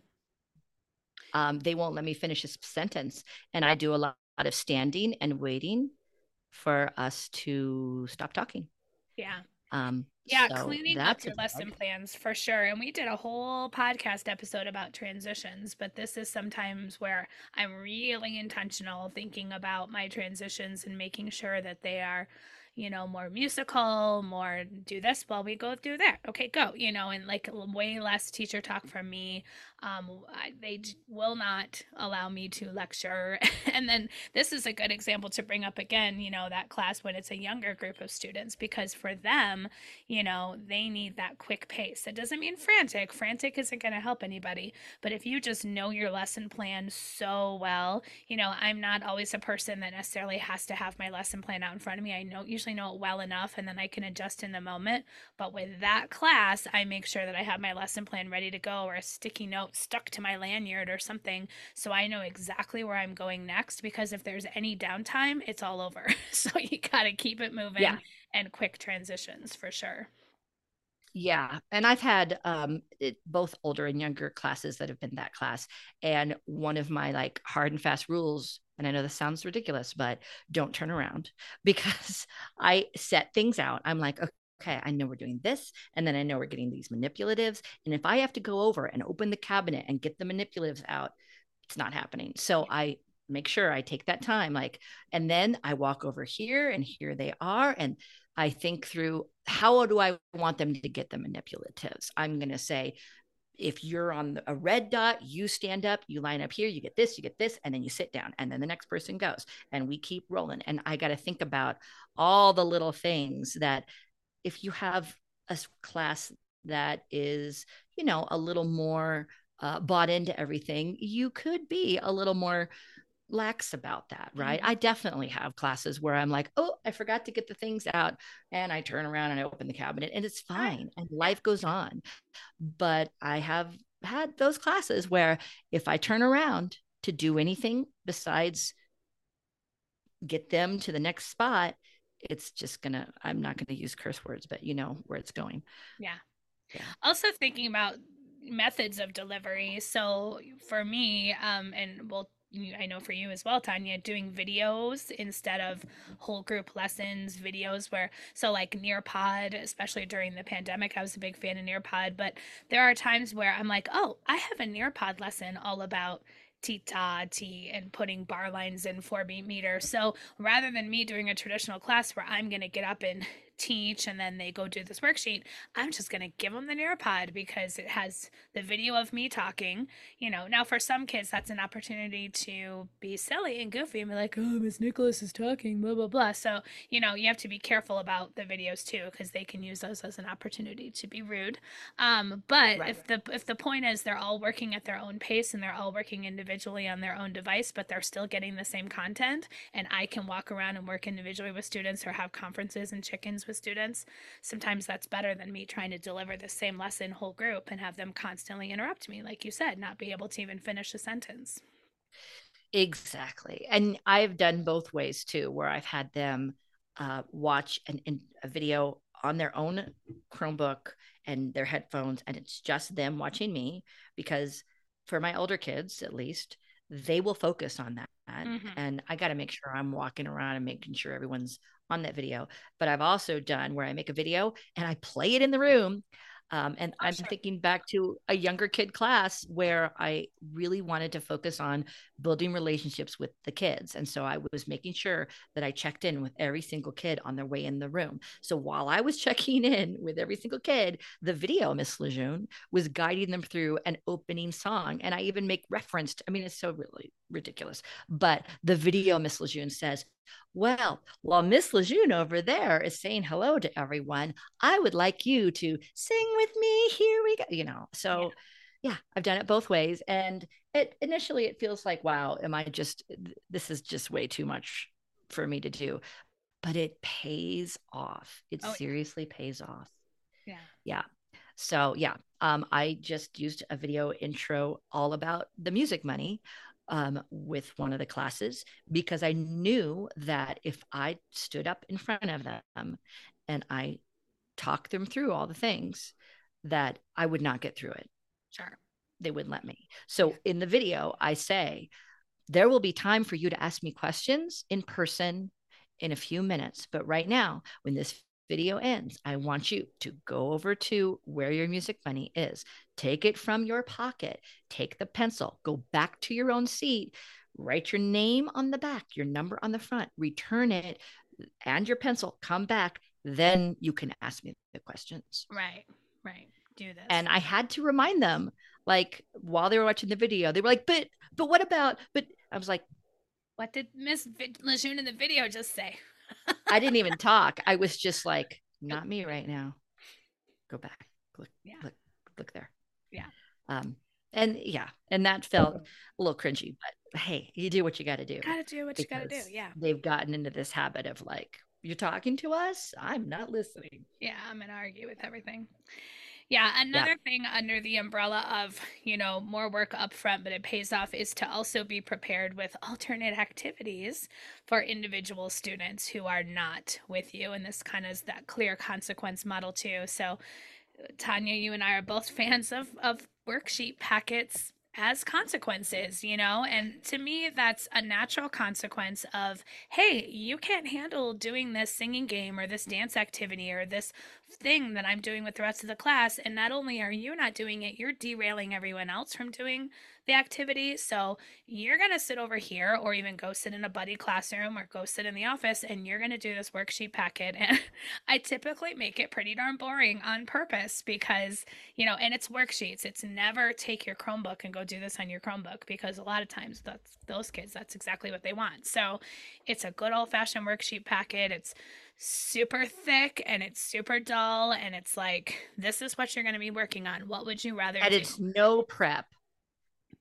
um, they won't let me finish a sentence. And i do a lot of standing and waiting for us to stop talking. Yeah. Um, yeah so cleaning up your lesson plans for sure. And we did a whole podcast episode about transitions but this is sometimes where i'm really intentional thinking about my transitions and making sure that they are you know more musical more do this while we go through that. Okay go you know and like way less teacher talk from me um I, they will not allow me to lecture. And then this is a good example to bring up again you know that class when it's a younger group of students because for them you know they need that quick pace. That doesn't mean frantic. Frantic isn't going to help anybody. But if you just know your lesson plan so well you know i'm not always a person that necessarily has to have my lesson plan out in front of me. I know usually know it well enough and then i can adjust in the moment. But with that class i make sure that i have my lesson plan ready to go or a sticky note stuck to my lanyard or something so i know exactly where i'm going next because if there's any downtime it's all over. So you got to keep it moving Yeah. and quick transitions for sure. Yeah and i've had um it, both older and younger classes that have been that class and one of my like hard and fast rules and i know this sounds ridiculous but don't turn around because i set things out. I'm like okay i know we're doing this and then i know we're getting these manipulatives and if i have to go over and open the cabinet and get the manipulatives out it's not happening so i make sure i take that time like and then i walk over here and here they are and I think through how do I want them to get the manipulatives? I'm going to say, if you're on a red dot, you stand up, you line up here, you get this, you get this, and then you sit down, and then the next person goes, and we keep rolling. And I got to think about all the little things that if you have a class that is, you know, a little more uh, bought into everything, you could be a little more lax about that, right? Mhm. I definitely have classes where I'm like, oh, I forgot to get the things out. And I turn around and I open the cabinet and it's fine and life goes on. But I have had those classes where if I turn around to do anything besides get them to the next spot, it's just gonna, I'm not gonna use curse words, but you know where it's going. Yeah. Yeah. Also thinking about methods of delivery. So for me, um, and we'll I know for you as well, Tanya, doing videos instead of whole group lessons, videos where, so like Nearpod, especially during the pandemic, I was a big fan of Nearpod, but there are times where I'm like, oh, I have a Nearpod lesson all about Tita T and putting bar lines in four beat meter. So rather than me doing a traditional class where I'm going to get up and teach and then they go do this worksheet, I'm just going to give them the Nearpod because it has the video of me talking. You know, now for some kids, that's an opportunity to be silly and goofy and be like, oh, Miss Nicholas is talking, blah, blah, blah. So, you know, you have to be careful about the videos too because they can use those as an opportunity to be rude. Um, but right. if the if the point is they're all working at their own pace and they're all working individually on their own device, but they're still getting the same content, and I can walk around and work individually with students or have conferences and chickens with students, sometimes that's better than me trying to deliver the same lesson whole group and have them constantly interrupt me, like you said, not be able to even finish a sentence. Exactly. And I've done both ways too, where I've had them uh, watch an, an, a video on their own Chromebook and their headphones, and it's just them watching me because for my older kids, at least, they will focus on that. Mm-hmm. And I got to make sure I'm walking around and making sure everyone's on that video. But I've also done where I make a video and I play it in the room. Um, and oh, I'm sure. thinking back to a younger kid class where I really wanted to focus on building relationships with the kids. And so I was making sure that I checked in with every single kid on their way in the room. So while I was checking in with every single kid, the video, Miss Lejeune, was guiding them through an opening song. And I even make reference to, I mean, it's so really ridiculous, but the video, Miss Lejeune says, well, while Miss Lejeune over there is saying hello to everyone, I would like you to sing with me. Here we go. You know, so yeah, yeah I've done it both ways. And it initially it feels like, wow, am I just this is just way too much for me to do. But it pays off. It oh, seriously pays off. Yeah. Yeah. So yeah, um, I just used a video intro all about the music money um, with one of the classes because I knew that if I stood up in front of them and I talked them through all the things, that I would not get through it. Sure. They wouldn't let me. So in the video, I say, there will be time for you to ask me questions in person in a few minutes. But right now, when this video ends, I want you to go over to where your music money is. Take it from your pocket, take the pencil, go back to your own seat, write your name on the back, your number on the front, return it and your pencil, come back. Then you can ask me the questions. Right, right. Do this. And I had to remind them, like while they were watching the video, they were like, but, but what about, but I was like, what did Miss Lejeune in the video just say? I didn't even talk. I was just like, not me right now. Go back. Look, yeah. look, look there. Yeah. Um, and yeah, and that felt a little cringy, but hey, you do what you got to do. Got to do what you got to do. Yeah. They've gotten into this habit of like, you're talking to us. I'm not listening. Yeah, I'm gonna argue with everything. Yeah, another yeah. thing under the umbrella of, you know, more work up front, but it pays off is to also be prepared with alternate activities for individual students who are not with you. And this kind of is that clear consequence model too. So Tanya, you and I are both fans of, of worksheet packets as consequences, you know? And to me, that's a natural consequence of, hey, you can't handle doing this singing game or this dance activity or this thing that I'm doing with the rest of the class. And not only are you not doing it, you're derailing everyone else from doing the activity. So you're going to sit over here or even go sit in a buddy classroom or go sit in the office and you're going to do this worksheet packet. And I typically make it pretty darn boring on purpose because, you know, and it's worksheets. It's never take your Chromebook and go do this on your Chromebook because a lot of times that's those kids, that's exactly what they want. So it's a good old fashioned worksheet packet. It's super thick and it's super dull and it's like this is what you're going to be working on what would you rather and do? it's no prep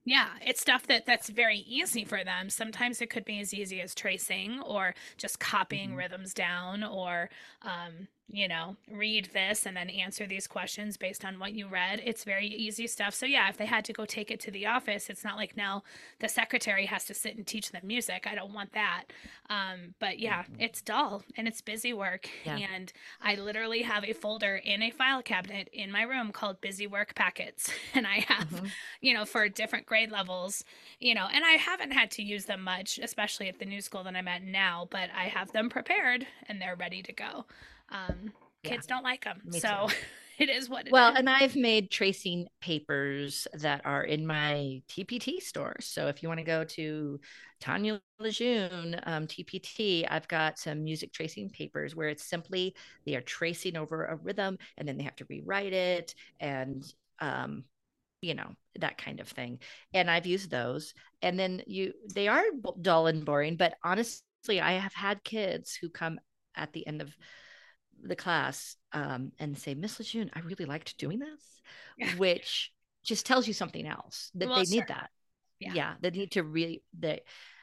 yeah, it's stuff that that's very easy for them. Sometimes it could be as easy as tracing or just copying mm-hmm. rhythms down or um, you know, read this and then answer these questions based on what you read. It's very easy stuff. So, yeah, if they had to go take it to the office, it's not like now the secretary has to sit and teach them music. I don't want that. Um, but yeah, mm-hmm. it's dull and it's busy work. Yeah. And I literally have a folder in a file cabinet in my room called Busy Work Packets. And I have, mm-hmm. you know, for different grade levels, you know, and I haven't had to use them much, especially at the new school that I'm at now, but I have them prepared and they're ready to go. Um, kids yeah. don't like them. So it is what it well, is. and I've made tracing papers that are in my TPT store. So if you want to go to Tanya Lejeune um, TPT, I've got some music tracing papers where it's simply they are tracing over a rhythm and then they have to rewrite it and um, you know that kind of thing and i've used those and then you they are dull and boring but honestly i have had kids who come at the end of the class um, and say, Miss Lejeune, I really liked doing this, yeah. which just tells you something else that well, they need that. Yeah. yeah. They need to really, they,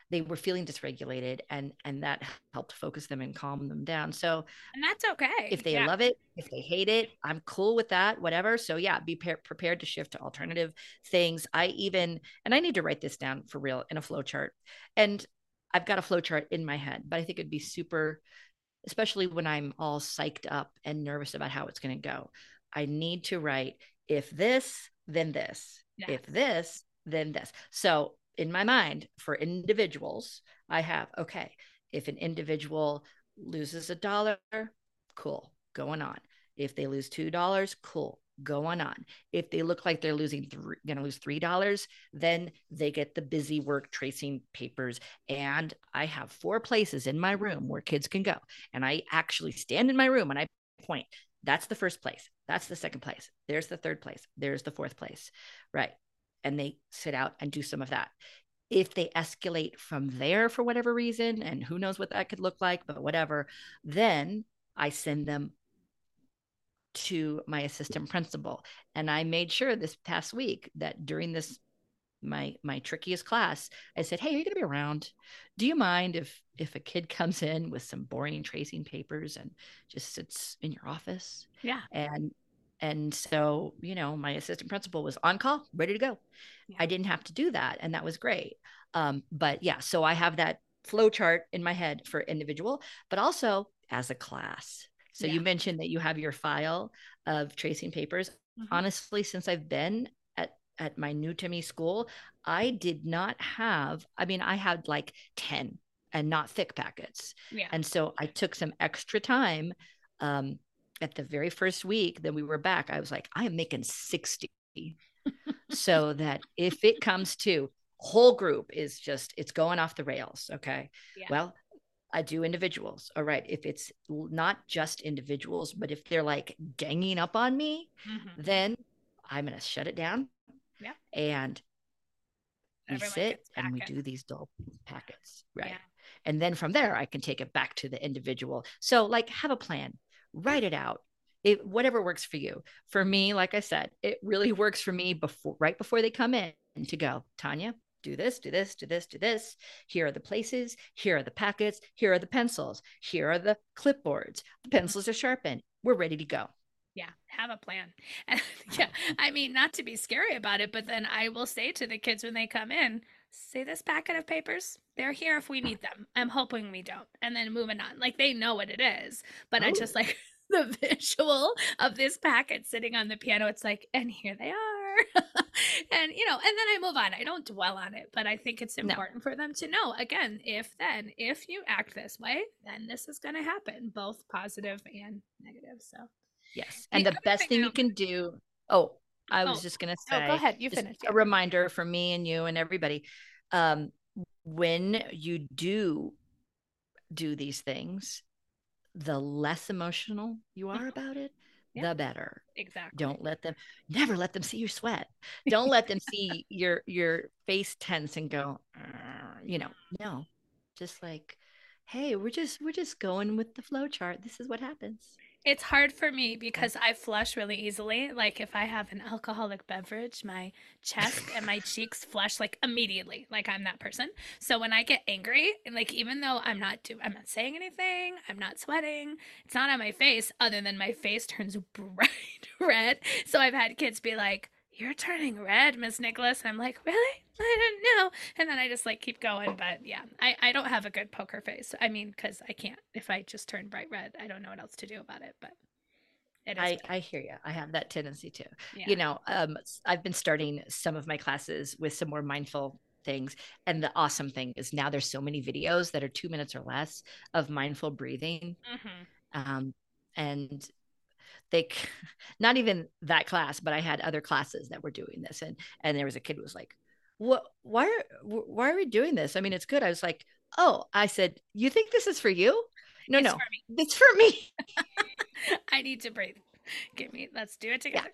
they were feeling dysregulated and, and that helped focus them and calm them down. So, and that's okay. If they yeah. love it, if they hate it, I'm cool with that, whatever. So yeah, be pre- prepared to shift to alternative things. I even, and I need to write this down for real in a flow chart and I've got a flow chart in my head, but I think it'd be super especially when I'm all psyched up and nervous about how it's going to go. I need to write if this, then this. Yes. If this, then this. So in my mind, for individuals, I have okay, if an individual loses a dollar, cool, going on. If they lose $2, cool, going on. If they look like they're losing, th- going to lose three dollars, then they get the busy work tracing papers. And I have four places in my room where kids can go, and I actually stand in my room and I point. That's the first place. That's the second place. There's the third place. There's the fourth place. Right. And they sit out and do some of that. If they escalate from there for whatever reason, and who knows what that could look like, but whatever, then I send them to my assistant principal. And i made sure this past week that during this my my trickiest class i said hey are you going to be around? Do you mind if if a kid comes in with some boring tracing papers and just sits in your office? Yeah. And and so you know my assistant principal was on call ready to go. Yeah. i didn't have to do that and that was great. Um, but yeah so i have that flow chart in my head for individual but also as a class so yeah. you mentioned that you have your file of tracing papers. Mm-hmm. Honestly, since I've been at at my new to me school, I did not have. I mean, I had like ten and not thick packets. Yeah. And so I took some extra time. Um, at the very first week that we were back, I was like, I am making sixty, so that if it comes to whole group is just it's going off the rails okay yeah. well I do individuals. All right. If it's not just individuals, but if they're like ganging up on me, mm-hmm. then I'm going to shut it down. Yeah. And we Everyone sit and we do these dull packets. Right. Yeah. And then from there, I can take it back to the individual. So, like, have a plan, write it out. It, whatever works for you. For me, like I said, it really works for me before, right before they come in to go, Tanya, do this, do this, do this, do this. Here are the places. Here are the packets. Here are the pencils. Here are the clipboards. The pencils are sharpened. We're ready to go. Yeah, have a plan. And yeah, I mean, not to be scary about it, but then I will say to the kids when they come in, say this packet of papers, they're here if we need them. I'm hoping we don't. And then moving on. Like they know what it is, but oh. I just like the visual of this packet sitting on the piano. It's like, and here they are and you know, and then I move on. I don't dwell on it, but I think it's important no. for them to know again, if then if you act this way, then this is going to happen, both positive and negative. So, yes. And the, the best thing, you can do, oh, I was oh, just going to say, oh, go ahead. You finish. A reminder for me and you and everybody. Um, when you do do these things, the less emotional you are mm-hmm. about it, yeah. the better. Exactly. Don't let them never let them see you sweat. Don't let them see your your face tense and go, you know, no. Just like, hey, we're just we're just going with the flow chart. This is what happens. It's hard for me mm. because I flush really easily. Like if I have an alcoholic beverage, my chest and my cheeks flush like immediately. Like I'm that person. So when I get angry, and like even though I'm not do I'm not saying anything, I'm not sweating, it's not on my face other than my face turns bright red. So I've had kids be like, "You're turning red, Miss Nicholas." And I'm like, "Really?" I don't know. And then I just like keep going. But yeah, I, I don't have a good poker face. I mean, because I can't, if I just turn bright red, I don't know what else to do about it. But it is I, I hear you. I have that tendency too. Yeah. You know, um, I've been starting some of my classes with some more mindful things. And the awesome thing is now there's so many videos that are two minutes or less of mindful breathing. Mm-hmm. Um, and they not even that class but i had other classes that were doing this and and there was a kid who was like what why are why are we doing this? I mean it's good. I was like oh i said you think this is for you? No it's no for it's for me. I need to breathe. Give me let's do it together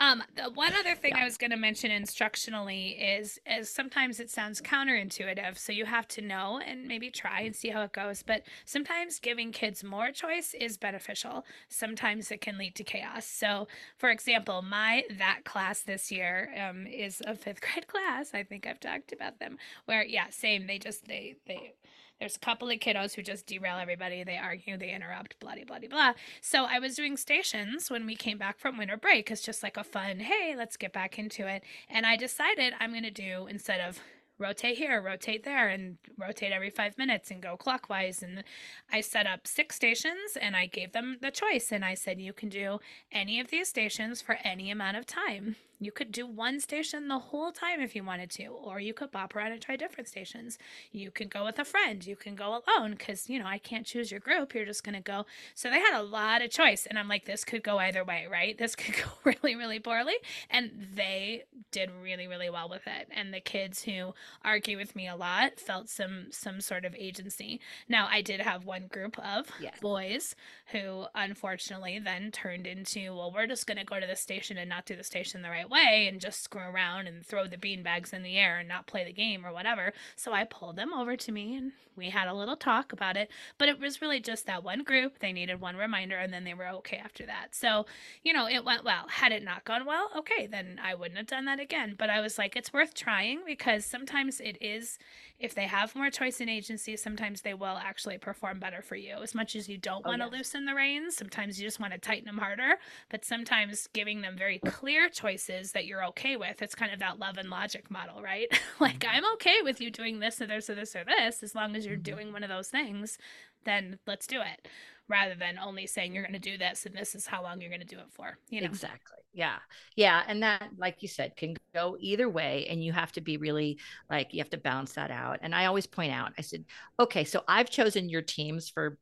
um, the one other thing yeah. I was going to mention instructionally is is sometimes it sounds counterintuitive, so you have to know and maybe try and see how it goes. But sometimes giving kids more choice is beneficial. Sometimes it can lead to chaos. So, for example, my that class this year um, is a fifth grade class. I think I've talked about them. Where yeah, same. They just they they there's a couple of kiddos who just derail everybody. They argue, they interrupt, blah, blah, blah, blah. So I was doing stations when we came back from winter break. It's just like a fun, hey, let's get back into it. And I decided I'm going to do, instead of rotate here, rotate there, and rotate every five minutes and go clockwise. And I set up six stations and I gave them the choice. And I said, you can do any of these stations for any amount of time. You could do one station the whole time if you wanted to, or you could bop around and try different stations. You can go with a friend, you can go alone because, you know, I can't choose your group. You're just going to go. So they had a lot of choice. And I'm like, this could go either way, right? This could go really, really poorly. And they did really, really well with it. And the kids who argue with me a lot felt some some sort of agency. Now, I did have one group of yes. boys who unfortunately then turned into, well, we're just going to go to the station and not do the station the right right way and just screw around and throw the beanbags in the air and not play the game or whatever. So I pulled them over to me and we had a little talk about it. But it was really just that one group. They needed one reminder and then they were okay after that. So, you know, it went well. Had it not gone well, okay, then I wouldn't have done that again. But I was like, it's worth trying because sometimes it is, if they have more choice in agency, sometimes they will actually perform better for you. As much as you don't oh, want to yes. loosen the reins, sometimes you just want to tighten them harder. But sometimes giving them very clear choices that you're okay with, it's kind of that love and logic model, right? like, mm-hmm. I'm okay with you doing this or this or this or this as long as you're mm-hmm. doing one of those things, then let's do it rather than only saying you're going to do this and this is how long you're going to do it for you know? Exactly. Yeah. Yeah and that like you said can go either way and you have to be really like you have to balance that out. And i always point out i said okay so i've chosen your teams for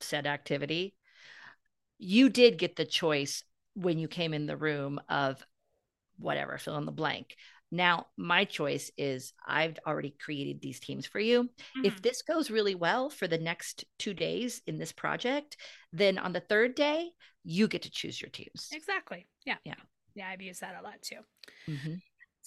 said activity. You did get the choice when you came in the room of whatever fill in the blank now, my choice is I've already created these teams for you. Mm-hmm. If this goes really well for the next two days in this project, then on the third day, you get to choose your teams. Exactly. Yeah. Yeah. Yeah. I've used that a lot too. Mm-hmm.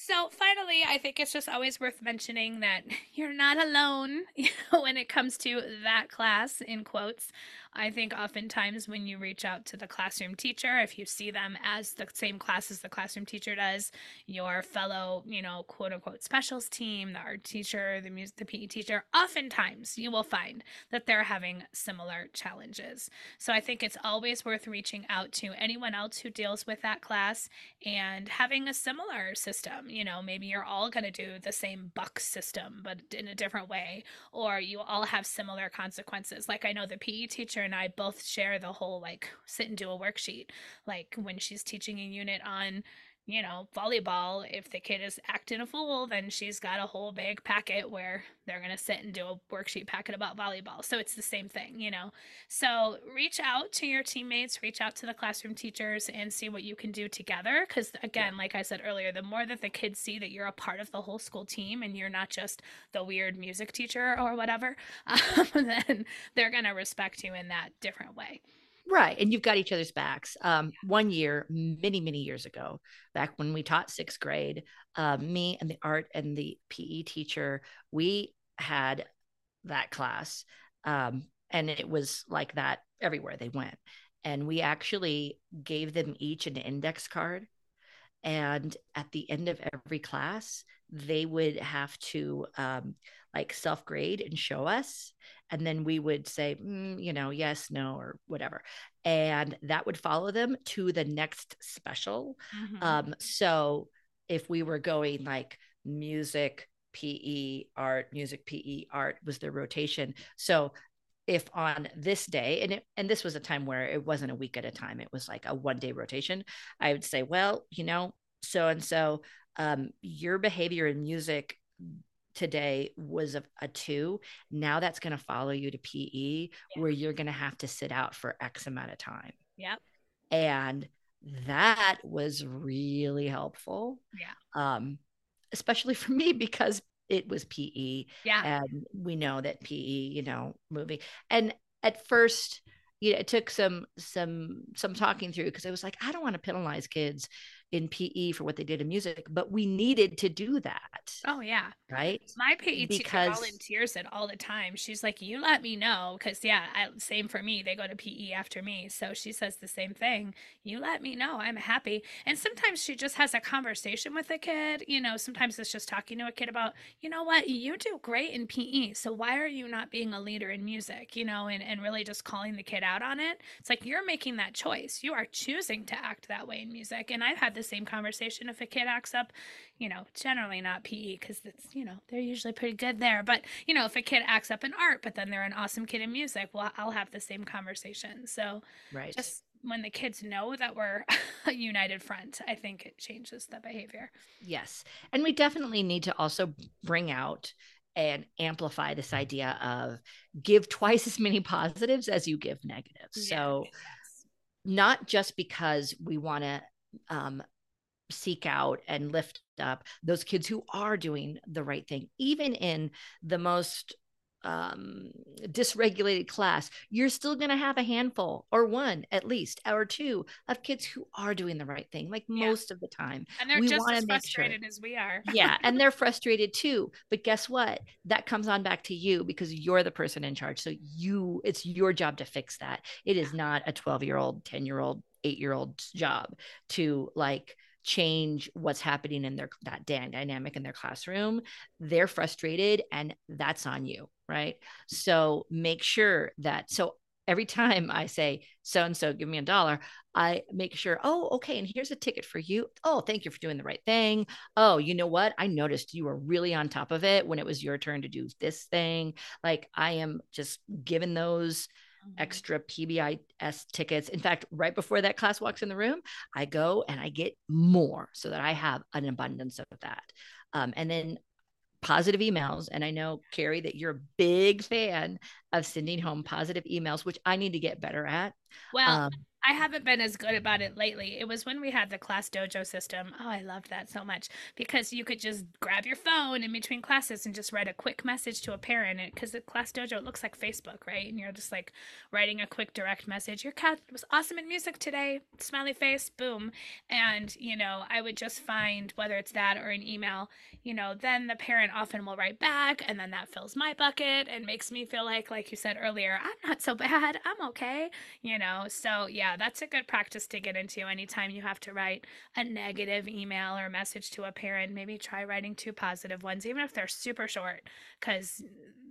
So finally, I think it's just always worth mentioning that you're not alone when it comes to that class in quotes. I think oftentimes when you reach out to the classroom teacher, if you see them as the same class as the classroom teacher does, your fellow, you know, quote unquote specials team, the art teacher, the music, the PE teacher, oftentimes you will find that they're having similar challenges. So I think it's always worth reaching out to anyone else who deals with that class and having a similar system. You know, maybe you're all going to do the same buck system, but in a different way, or you all have similar consequences. Like I know the PE teacher teacher and I both share the whole like sit and do a worksheet. Like when she's teaching a unit on, you know, volleyball, if the kid is acting a fool, then she's got a whole big packet where they're going to sit and do a worksheet packet about volleyball. So it's the same thing, you know. So reach out to your teammates, reach out to the classroom teachers and see what you can do together cuz again, like I said earlier, the more that the kids see that you're a part of the whole school team and you're not just the weird music teacher or whatever, um, then they're going to respect you in that different way. Right. And you've got each other's backs. Um, one year, many, many years ago, back when we taught sixth grade, uh, me and the art and the PE teacher, we had that class. Um, and it was like that everywhere they went. and we actually gave them each an index card and at the end of every class they would have to um, like self grade and show us and then we would say mm, you know yes no or whatever and that would follow them to the next special mm-hmm. um, so if we were going like music pe art music pe art was the rotation so if on this day and it, and this was a time where it wasn't a week at a time it was like a one day rotation i would say well you know so and so um, your behavior in music today was a, a two now that's going to follow you to pe yeah. where you're going to have to sit out for x amount of time yep and that was really helpful yeah um especially for me because it was PE. Yeah. And we know that PE, you know, movie. And at first, you know, it took some some some talking through because I was like, I don't want to penalize kids in PE for what they did in music, but we needed to do that. Oh yeah. Right. My PE because... teacher volunteers it all the time. She's like, you let me know. Cause yeah, I, same for me. They go to PE after me. So she says the same thing. You let me know. I'm happy. And sometimes she just has a conversation with a kid. You know, sometimes it's just talking to a kid about, you know what, you do great in PE. So why are you not being a leader in music? You know, and, and really just calling the kid out on it. It's like you're making that choice. You are choosing to act that way in music. And I've had the same conversation if a kid acts up you know generally not pe because it's you know they're usually pretty good there. But you know if a kid acts up in art but then they're an awesome kid in music well i'll have the same conversation. So right. just when the kids know that we're a united front i think it changes the behavior. Yes. And we definitely need to also bring out and amplify this idea of give twice as many positives as you give negatives. So not just because we want to um, seek out and lift up those kids who are doing the right thing even in the most um dysregulated class you're still going to have a handful or one at least or two of kids who are doing the right thing like yeah. most of the time and they're we just as frustrated sure. as we are yeah and they're frustrated too but guess what that comes on back to you because you're the person in charge so you it's your job to fix that it is not a 12 year old 10 year old 8 year old's job to like change what's happening in their that dynamic in their classroom. They're frustrated and that's on you right? So make sure that so every time i say so and so give me a dollar i make sure oh okay and here's a ticket for you. Oh thank you for doing the right thing. Oh you know what? I noticed you were really on top of it when it was your turn to do this thing. Like i am just giving those. Extra PBIS tickets. In fact, right before that class walks in the room, I go and I get more so that I have an abundance of that. Um, and then positive emails. And I know, Carrie, that you're a big fan of sending home positive emails, which I need to get better at. Well, um, I haven't been as good about it lately. It was when we had the ClassDojo system. Oh, I loved that so much because you could just grab your phone in between classes and just write a quick message to a parent. Because the ClassDojo it looks like Facebook, right? And you're just like writing a quick direct message. Your cat was awesome in music today. Smiley face, boom. And, you know, I would just find whether it's that or an email, you know, then the parent often will write back and then that fills my bucket and makes me feel like, like you said earlier, I'm not so bad. I'm okay, you know. So, yeah yeah, that's a good practice to get into anytime you have to write a negative email or message to a parent. Maybe try writing two positive ones, even if they're super short, because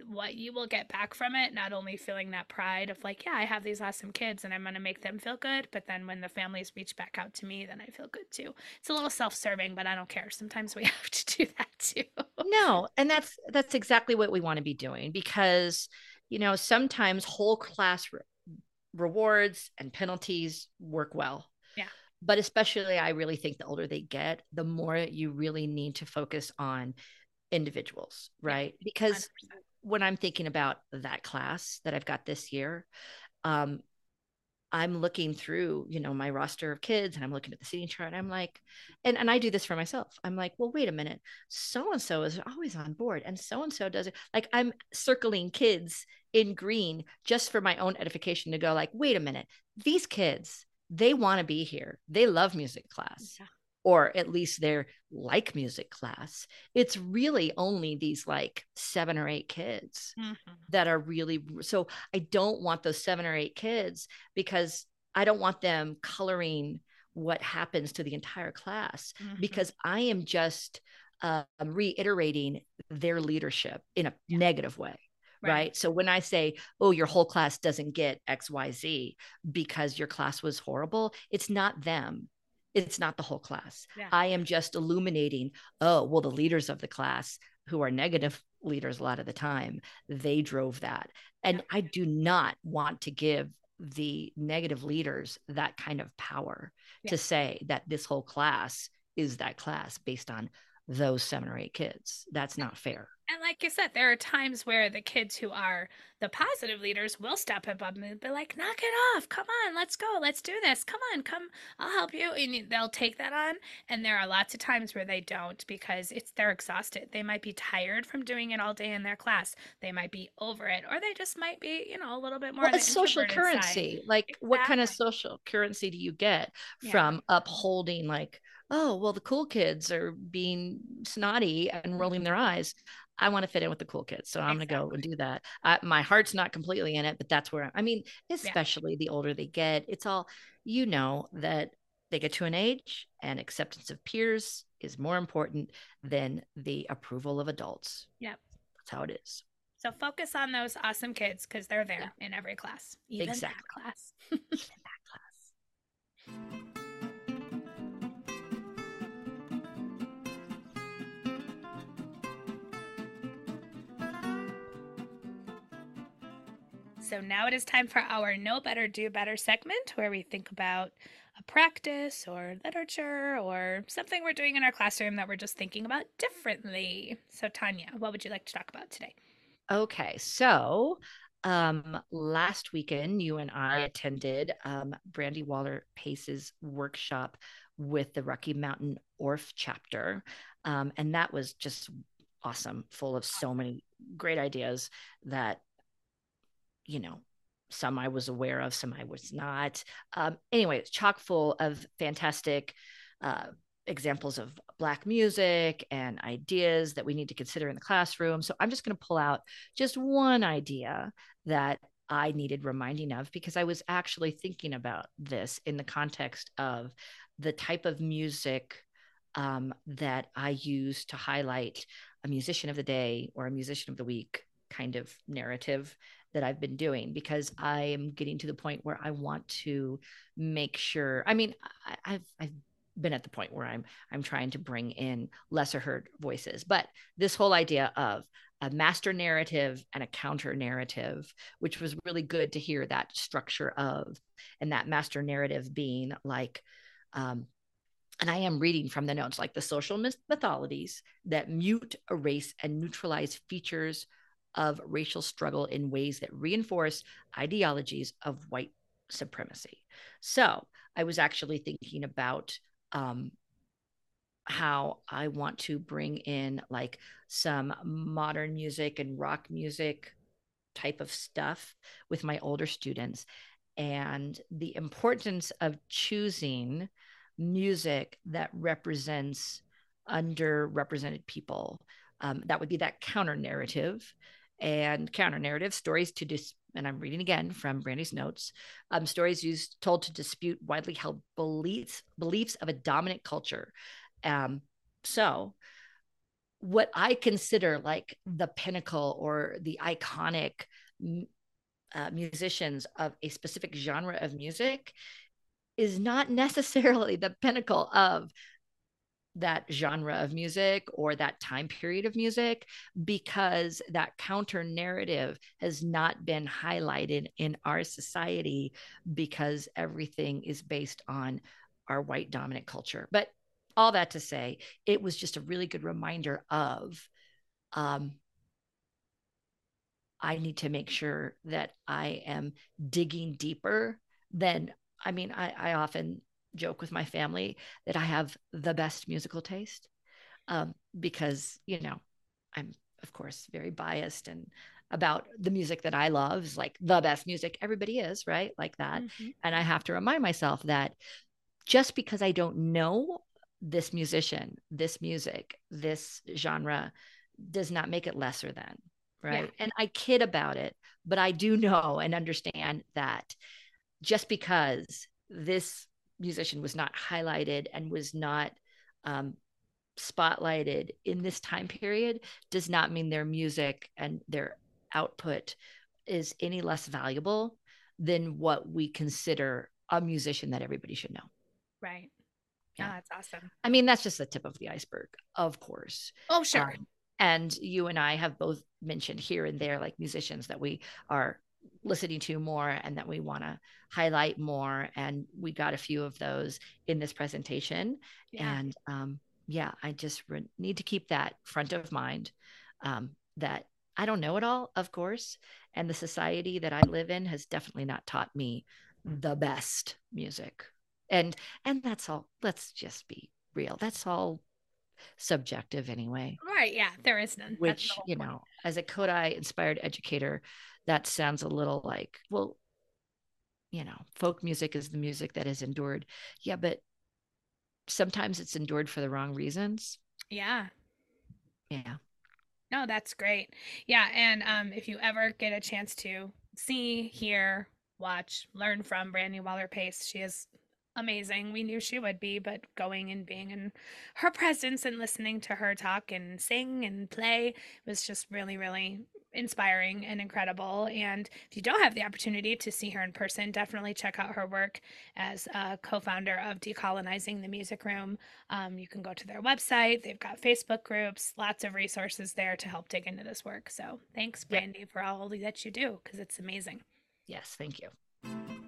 what you will get back from it, not only feeling that pride of like, yeah, I have these awesome kids and I'm going to make them feel good, but then when the families reach back out to me, then I feel good too. It's a little self serving, but I don't care. Sometimes we have to do that too. no, and that's that's exactly what we want to be doing because you know sometimes whole class rewards and penalties work well. Yeah. But especially, I really think the older they get, the more you really need to focus on individuals, right? Because when I'm thinking about that class that I've got this year, um, I'm looking through, you know, my roster of kids and I'm looking at the seating chart. I'm like, and, and I do this for myself. I'm like, well, wait a minute. So and so is always on board and so and so does it. Like I'm circling kids in green just for my own edification to go, like, wait a minute. These kids, they want to be here. They love music class. Yeah or at least they're like music class. It's really only these like seven or eight kids mm-hmm. that are really so I don't want those seven or eight kids because I don't want them coloring what happens to the entire class mm-hmm. because I am just uh, reiterating their leadership in a yeah. negative way. Right. right. So when I say, oh, your whole class doesn't get XYZ because your class was horrible, it's not them. It's not the whole class. Yeah. I am just illuminating, oh, well, the leaders of the class who are negative leaders a lot of the time, they drove that. And I do not want to give the negative leaders that kind of power yeah. to say that this whole class is that class based on those seven or eight kids. That's not fair. And like you said, there are times where the kids who are the positive leaders will step up and be like, knock it off. Come on, let's go. Let's do this. Come on, come. I'll help you. And they'll take that on. And there are lots of times where they don't because it's they're exhausted. They might be tired from doing it all day in their class. They might be over it. Or they just might be, you know, a little bit more. Well, it's social currency. Side. Like exactly. what kind of social currency do you get yeah. from upholding like oh, well, the cool kids are being snotty and rolling their eyes. I want to fit in with the cool kids. So I'm exactly. going to go and do that. I, my heart's not completely in it, but that's where I mean, especially yeah. the older they get, it's all, you know, that they get to an age and acceptance of peers is more important than the approval of adults. Yep. That's how it is. So focus on those awesome kids because they're there yeah. in every class, even exactly. that class. even that class. So now it is time for our Know Better, Do Better segment where we think about a practice or literature or something we're doing in our classroom that we're just thinking about differently. So, Tanya, what would you like to talk about today? Okay. So, um, last weekend, you and I attended um, Brandi Waller Pace's workshop with the Rocky Mountain Orff chapter. Um, and that was just awesome, full of so many great ideas that you know, some I was aware of, some I was not. Um, anyway, it's chock full of fantastic uh, examples of Black music and ideas that we need to consider in the classroom. So I'm just going to pull out just one idea that I needed reminding of because I was actually thinking about this in the context of the type of music um, that I use to highlight a musician of the day or a musician of the week kind of narrative that I've been doing because I am getting to the point where I want to make sure. I mean, I, have I've been at the point where I'm I'm trying to bring in lesser heard voices, but this whole idea of a master narrative and a counter narrative, which was really good to hear that structure of, and that master narrative being like. Um, and I am reading from the notes like the social mythologies that mute, erase, and neutralize features of racial struggle in ways that reinforce ideologies of white supremacy. So I was actually thinking about um, how I want to bring in like some modern music and rock music type of stuff with my older students and the importance of choosing music that represents underrepresented people. Um, that would be that counter narrative and counter narrative stories to dis and I'm reading again from Brandi's notes. Um, stories used told to dispute widely held beliefs beliefs of a dominant culture. Um, so, what I consider like the pinnacle or the iconic uh, musicians of a specific genre of music is not necessarily the pinnacle of that genre of music or that time period of music because that counter narrative has not been highlighted in our society because everything is based on our white dominant culture. But all that to say, it was just a really good reminder of um, I need to make sure that I am digging deeper than I mean, I, I often joke with my family that I have the best musical taste um, because, you know, I'm, of course, very biased and about the music that I love is like the best music. Everybody is, right? Like that. Mm-hmm. And I have to remind myself that just because I don't know this musician, this music, this genre does not make it lesser than, right? Yeah. And I kid about it, but I do know and understand that just because this musician was not highlighted and was not um, spotlighted in this time period does not mean their music and their output is any less valuable than what we consider a musician that everybody should know. Right. Yeah, oh, that's awesome. I mean, that's just the tip of the iceberg, of course. Oh, sure. Um, and you and I have both mentioned here and there, like musicians that we are listening to more and that we want to highlight more. And we got a few of those in this presentation. Yeah. And um, yeah, I just re- need to keep that front of mind um, that I don't know it all, of course. And the society that I live in has definitely not taught me the best music. And and that's all. Let's just be real. That's all subjective anyway. Right. Yeah. There is none. Which, you know, as a Kodály inspired educator, that sounds a little like, well, you know, folk music is the music that has endured. Yeah, but sometimes it's endured for the wrong reasons. Yeah. Yeah. No, that's great. Yeah, and um, if you ever get a chance to see, hear, watch, learn from Brandi Waller Pace, she is amazing. We knew she would be, but going and being in her presence and listening to her talk and sing and play was just really, really inspiring and incredible. And if you don't have the opportunity to see her in person, definitely check out her work as a co founder of Decolonizing the Music Room. Um, you can go to their website, they've got Facebook groups, lots of resources there to help dig into this work. So thanks, Brandi, for all that you do because it's amazing. Yes, thank you.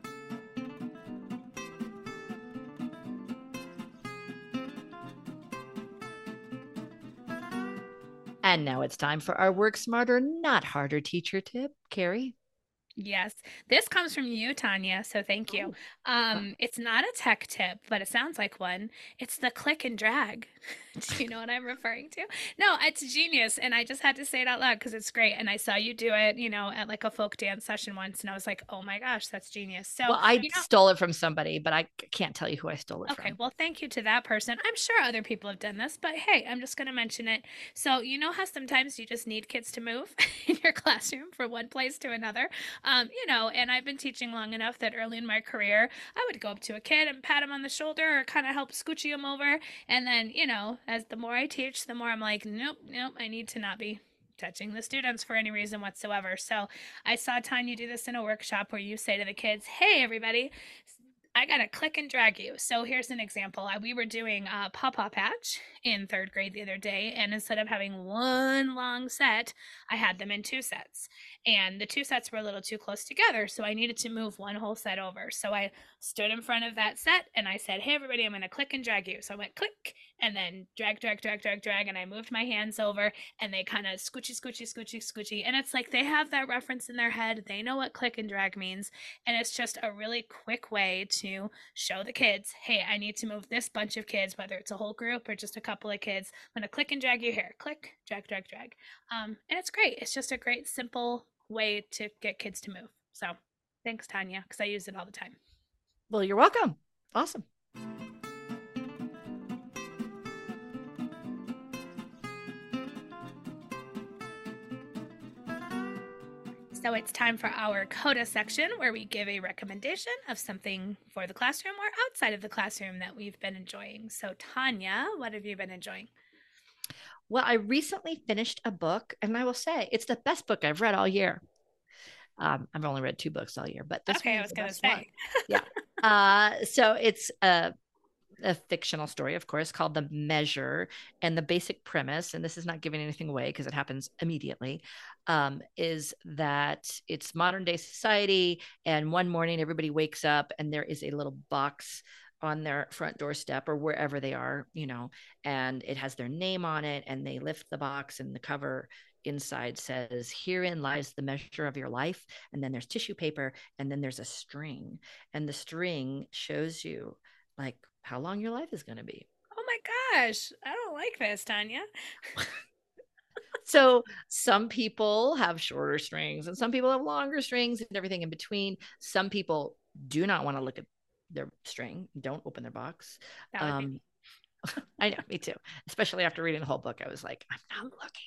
And now it's time for our Work Smarter, Not Harder teacher tip. Carrie? Yes. This comes from you, Tanya. So thank you. Oh. Um, it's not a tech tip, but it sounds like one. It's the click and drag. Do you know what I'm referring to? No, it's genius. And I just had to say it out loud because it's great. And I saw you do it, you know, at like a folk dance session once. And I was like, oh my gosh, that's genius. So well, I you know- stole it from somebody, but I can't tell you who I stole it okay, from. Okay. Well, thank you to that person. I'm sure other people have done this, but hey, I'm just going to mention it. So, you know how sometimes you just need kids to move in your classroom from one place to another? Um, Um, you know, and I've been teaching long enough that early in my career, I would go up to a kid and pat him on the shoulder or kind of help scoochie him over. And then, you know, as the more I teach, the more I'm like, nope, nope, I need to not be touching the students for any reason whatsoever. So I saw Tanya do this in a workshop where you say to the kids, hey, everybody, I got to click and drag you. So here's an example. We were doing a Paw Paw Patch in third grade the other day, and instead of having one long set, I had them in two sets. And the two sets were a little too close together, so I needed to move one whole set over. So I stood in front of that set and I said, Hey, everybody, I'm to click and drag you. So I went click and then drag, drag, drag, drag, drag. And I moved my hands over and they kind of scoochy, scoochy, scoochy, scoochy. And it's like they have that reference in their head. They know what click and drag means. And it's just a really quick way to show the kids, Hey, I need to move this bunch of kids, whether it's a whole group or just a couple of kids. I'm going to click and drag you here. Click, drag, drag, drag. Um, and it's great. It's just a great, simple way to get kids to move. So thanks, Tanya, because I use it all the time. Well, you're welcome. Awesome. So it's time for our CODA section where we give a recommendation of something for the classroom or outside of the classroom that we've been enjoying. So, Tanya, what have you been enjoying? Well, I recently finished a book, and I will say it's the best book I've read all year. Um, I've only read two books all year, but this okay, I was going to say, yeah. Uh, so it's a, a fictional story, of course, called The Measure, and the basic premise, and this is not giving anything away because it happens immediately, um, is that it's modern day society, and one morning everybody wakes up and there is a little box on their front doorstep or wherever they are, you know, and it has their name on it, and they lift the box, and the cover inside says, Herein lies the measure of your life. And then there's tissue paper, and then there's a string. And the string shows you like how long your life is going to be. Oh my gosh. I don't like this, Tanya. so some people have shorter strings and some people have longer strings and everything in between. Some people do not want to look at their string, don't open their box. Um, I know, me too. Especially after reading the whole book, I was like, I'm not looking.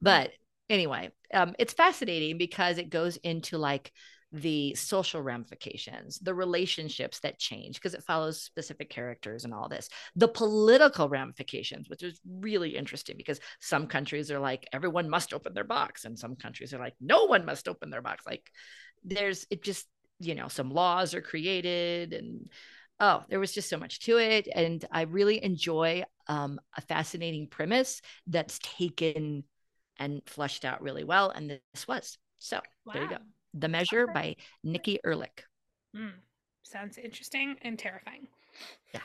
But anyway, um, it's fascinating because it goes into like the social ramifications, the relationships that change because it follows specific characters and all this, the political ramifications, which is really interesting because some countries are like, everyone must open their box, and some countries are like, no one must open their box. Like, there's it just, you know, some laws are created and oh, there was just so much to it. And I really enjoy um, a fascinating premise that's taken and flushed out really well. And this was. So wow. there you go. The Measure by Nikki Erlick. Mm, sounds interesting and terrifying. Yeah.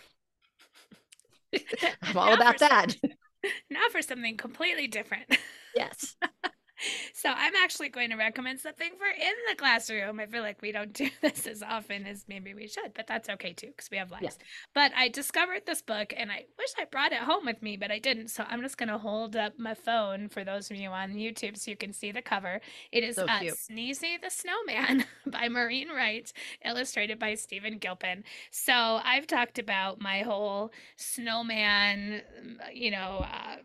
I'm all about that. Some, now for something completely different. Yes. So I'm actually going to recommend something for in the classroom. I feel like we don't do this as often as maybe we should, but that's okay too because we have lives. Yeah. But I discovered this book and I wish I brought it home with me, but I didn't. So I'm just going to hold up my phone for those of you on YouTube so you can see the cover. It is so uh, Sneezy the Snowman by Maureen Wright, illustrated by Stephen Gilpin. So I've talked about my whole snowman, you know, uh,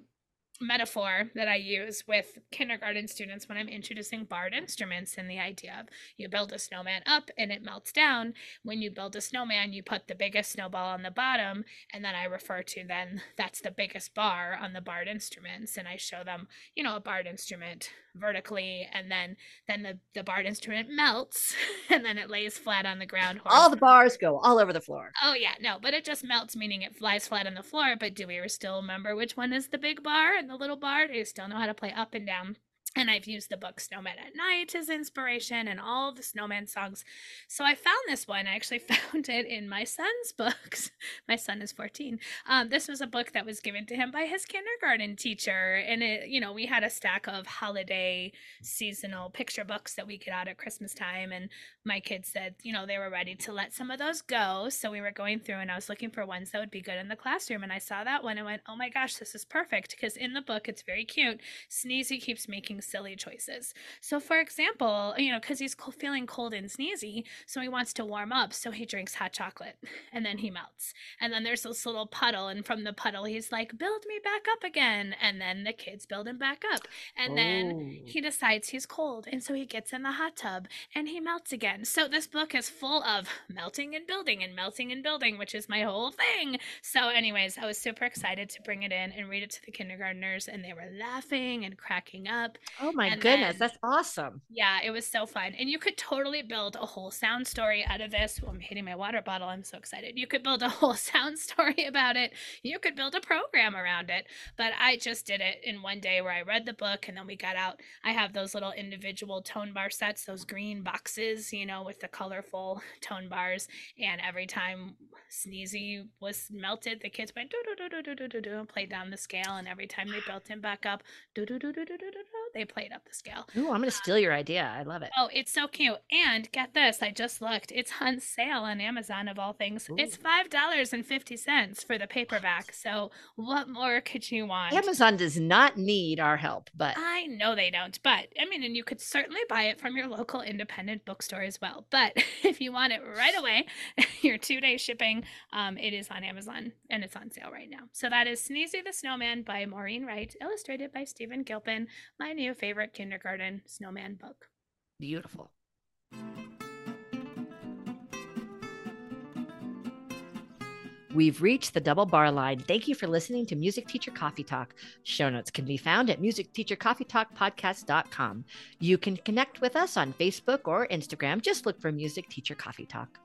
metaphor that I use with kindergarten students when I'm introducing barred instruments and the idea of you build a snowman up and it melts down. When you build a snowman, you put the biggest snowball on the bottom, and then I refer to then that's the biggest bar on the barred instruments, and I show them, you know, a barred instrument vertically and then then the the barred instrument melts and then it lays flat on the ground all the bars go all over the floor. Oh yeah no but it just melts meaning it flies flat on the floor but do we still remember which one is the big bar and the little bar? Do you still know how to play up and down and I've used the book Snowman at Night as inspiration and all the snowman songs. So I found this one. I actually found it in my son's books. my son is 14. Um, this was a book that was given to him by his kindergarten teacher. And it, you know, we had a stack of holiday seasonal picture books that we get out at Christmas time. And my kids said, you know, they were ready to let some of those go. So we were going through and I was looking for ones that would be good in the classroom. And I saw that one and went, oh my gosh, this is perfect. Because in the book, it's very cute. Sneezy keeps making silly choices. So, for example, you know, because he's feeling cold and sneezy, so he wants to warm up, so he drinks hot chocolate and then he melts. And then there's this little puddle, and from the puddle, he's like, build me back up again. And then the kids build him back up. And oh. then he decides he's cold, and so he gets in the hot tub and he melts again. So, this book is full of melting and building and melting and building, which is my whole thing. So, anyways, I was super excited to bring it in and read it to the kindergartners, and they were laughing and cracking up. Oh my and goodness, then, that's awesome. Yeah, it was so fun. And you could totally build a whole sound story out of this. Well, I'm hitting my water bottle. I'm so excited. You could build a whole sound story about it. You could build a program around it. But I just did it in one day where I read the book and then we got out. I have those little individual tone bar sets, those green boxes, you know, with the colorful tone bars. And every time Sneezy was melted, the kids went do do do do do do do and played down the scale. And every time they built him back up, do do do do do do do they played up the scale. Ooh, I'm gonna steal your idea. I love it. Oh, it's so cute. And get this, I just looked. It's on sale on Amazon of all things. Ooh. It's five dollars and fifty cents for the paperback. So what more could you want? Amazon does not need our help, but I know they don't. But I mean, and you could certainly buy it from your local independent bookstore as well. But if you want it right away, your two day shipping, um, it is on Amazon and it's on sale right now. So that is Sneezy the Snowman by Maureen Wright, illustrated by Stephen Gilpin. My new favorite kindergarten snowman book. Beautiful. We've reached the double bar line. Thank you for listening to Music Teacher Coffee Talk. Show notes can be found at musicteachercoffeetalkpodcast.com. You can connect with us on Facebook or Instagram. Just look for Music Teacher Coffee Talk.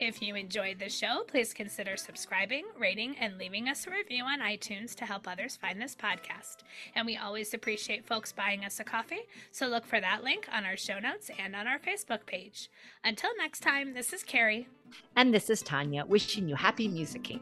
If you enjoyed the show, please consider subscribing, rating, and leaving us a review on iTunes to help others find this podcast. And we always appreciate folks buying us a coffee, so look for that link on our show notes and on our Facebook page. Until next time, this is Carrie. And this is Tanya, wishing you happy musicking.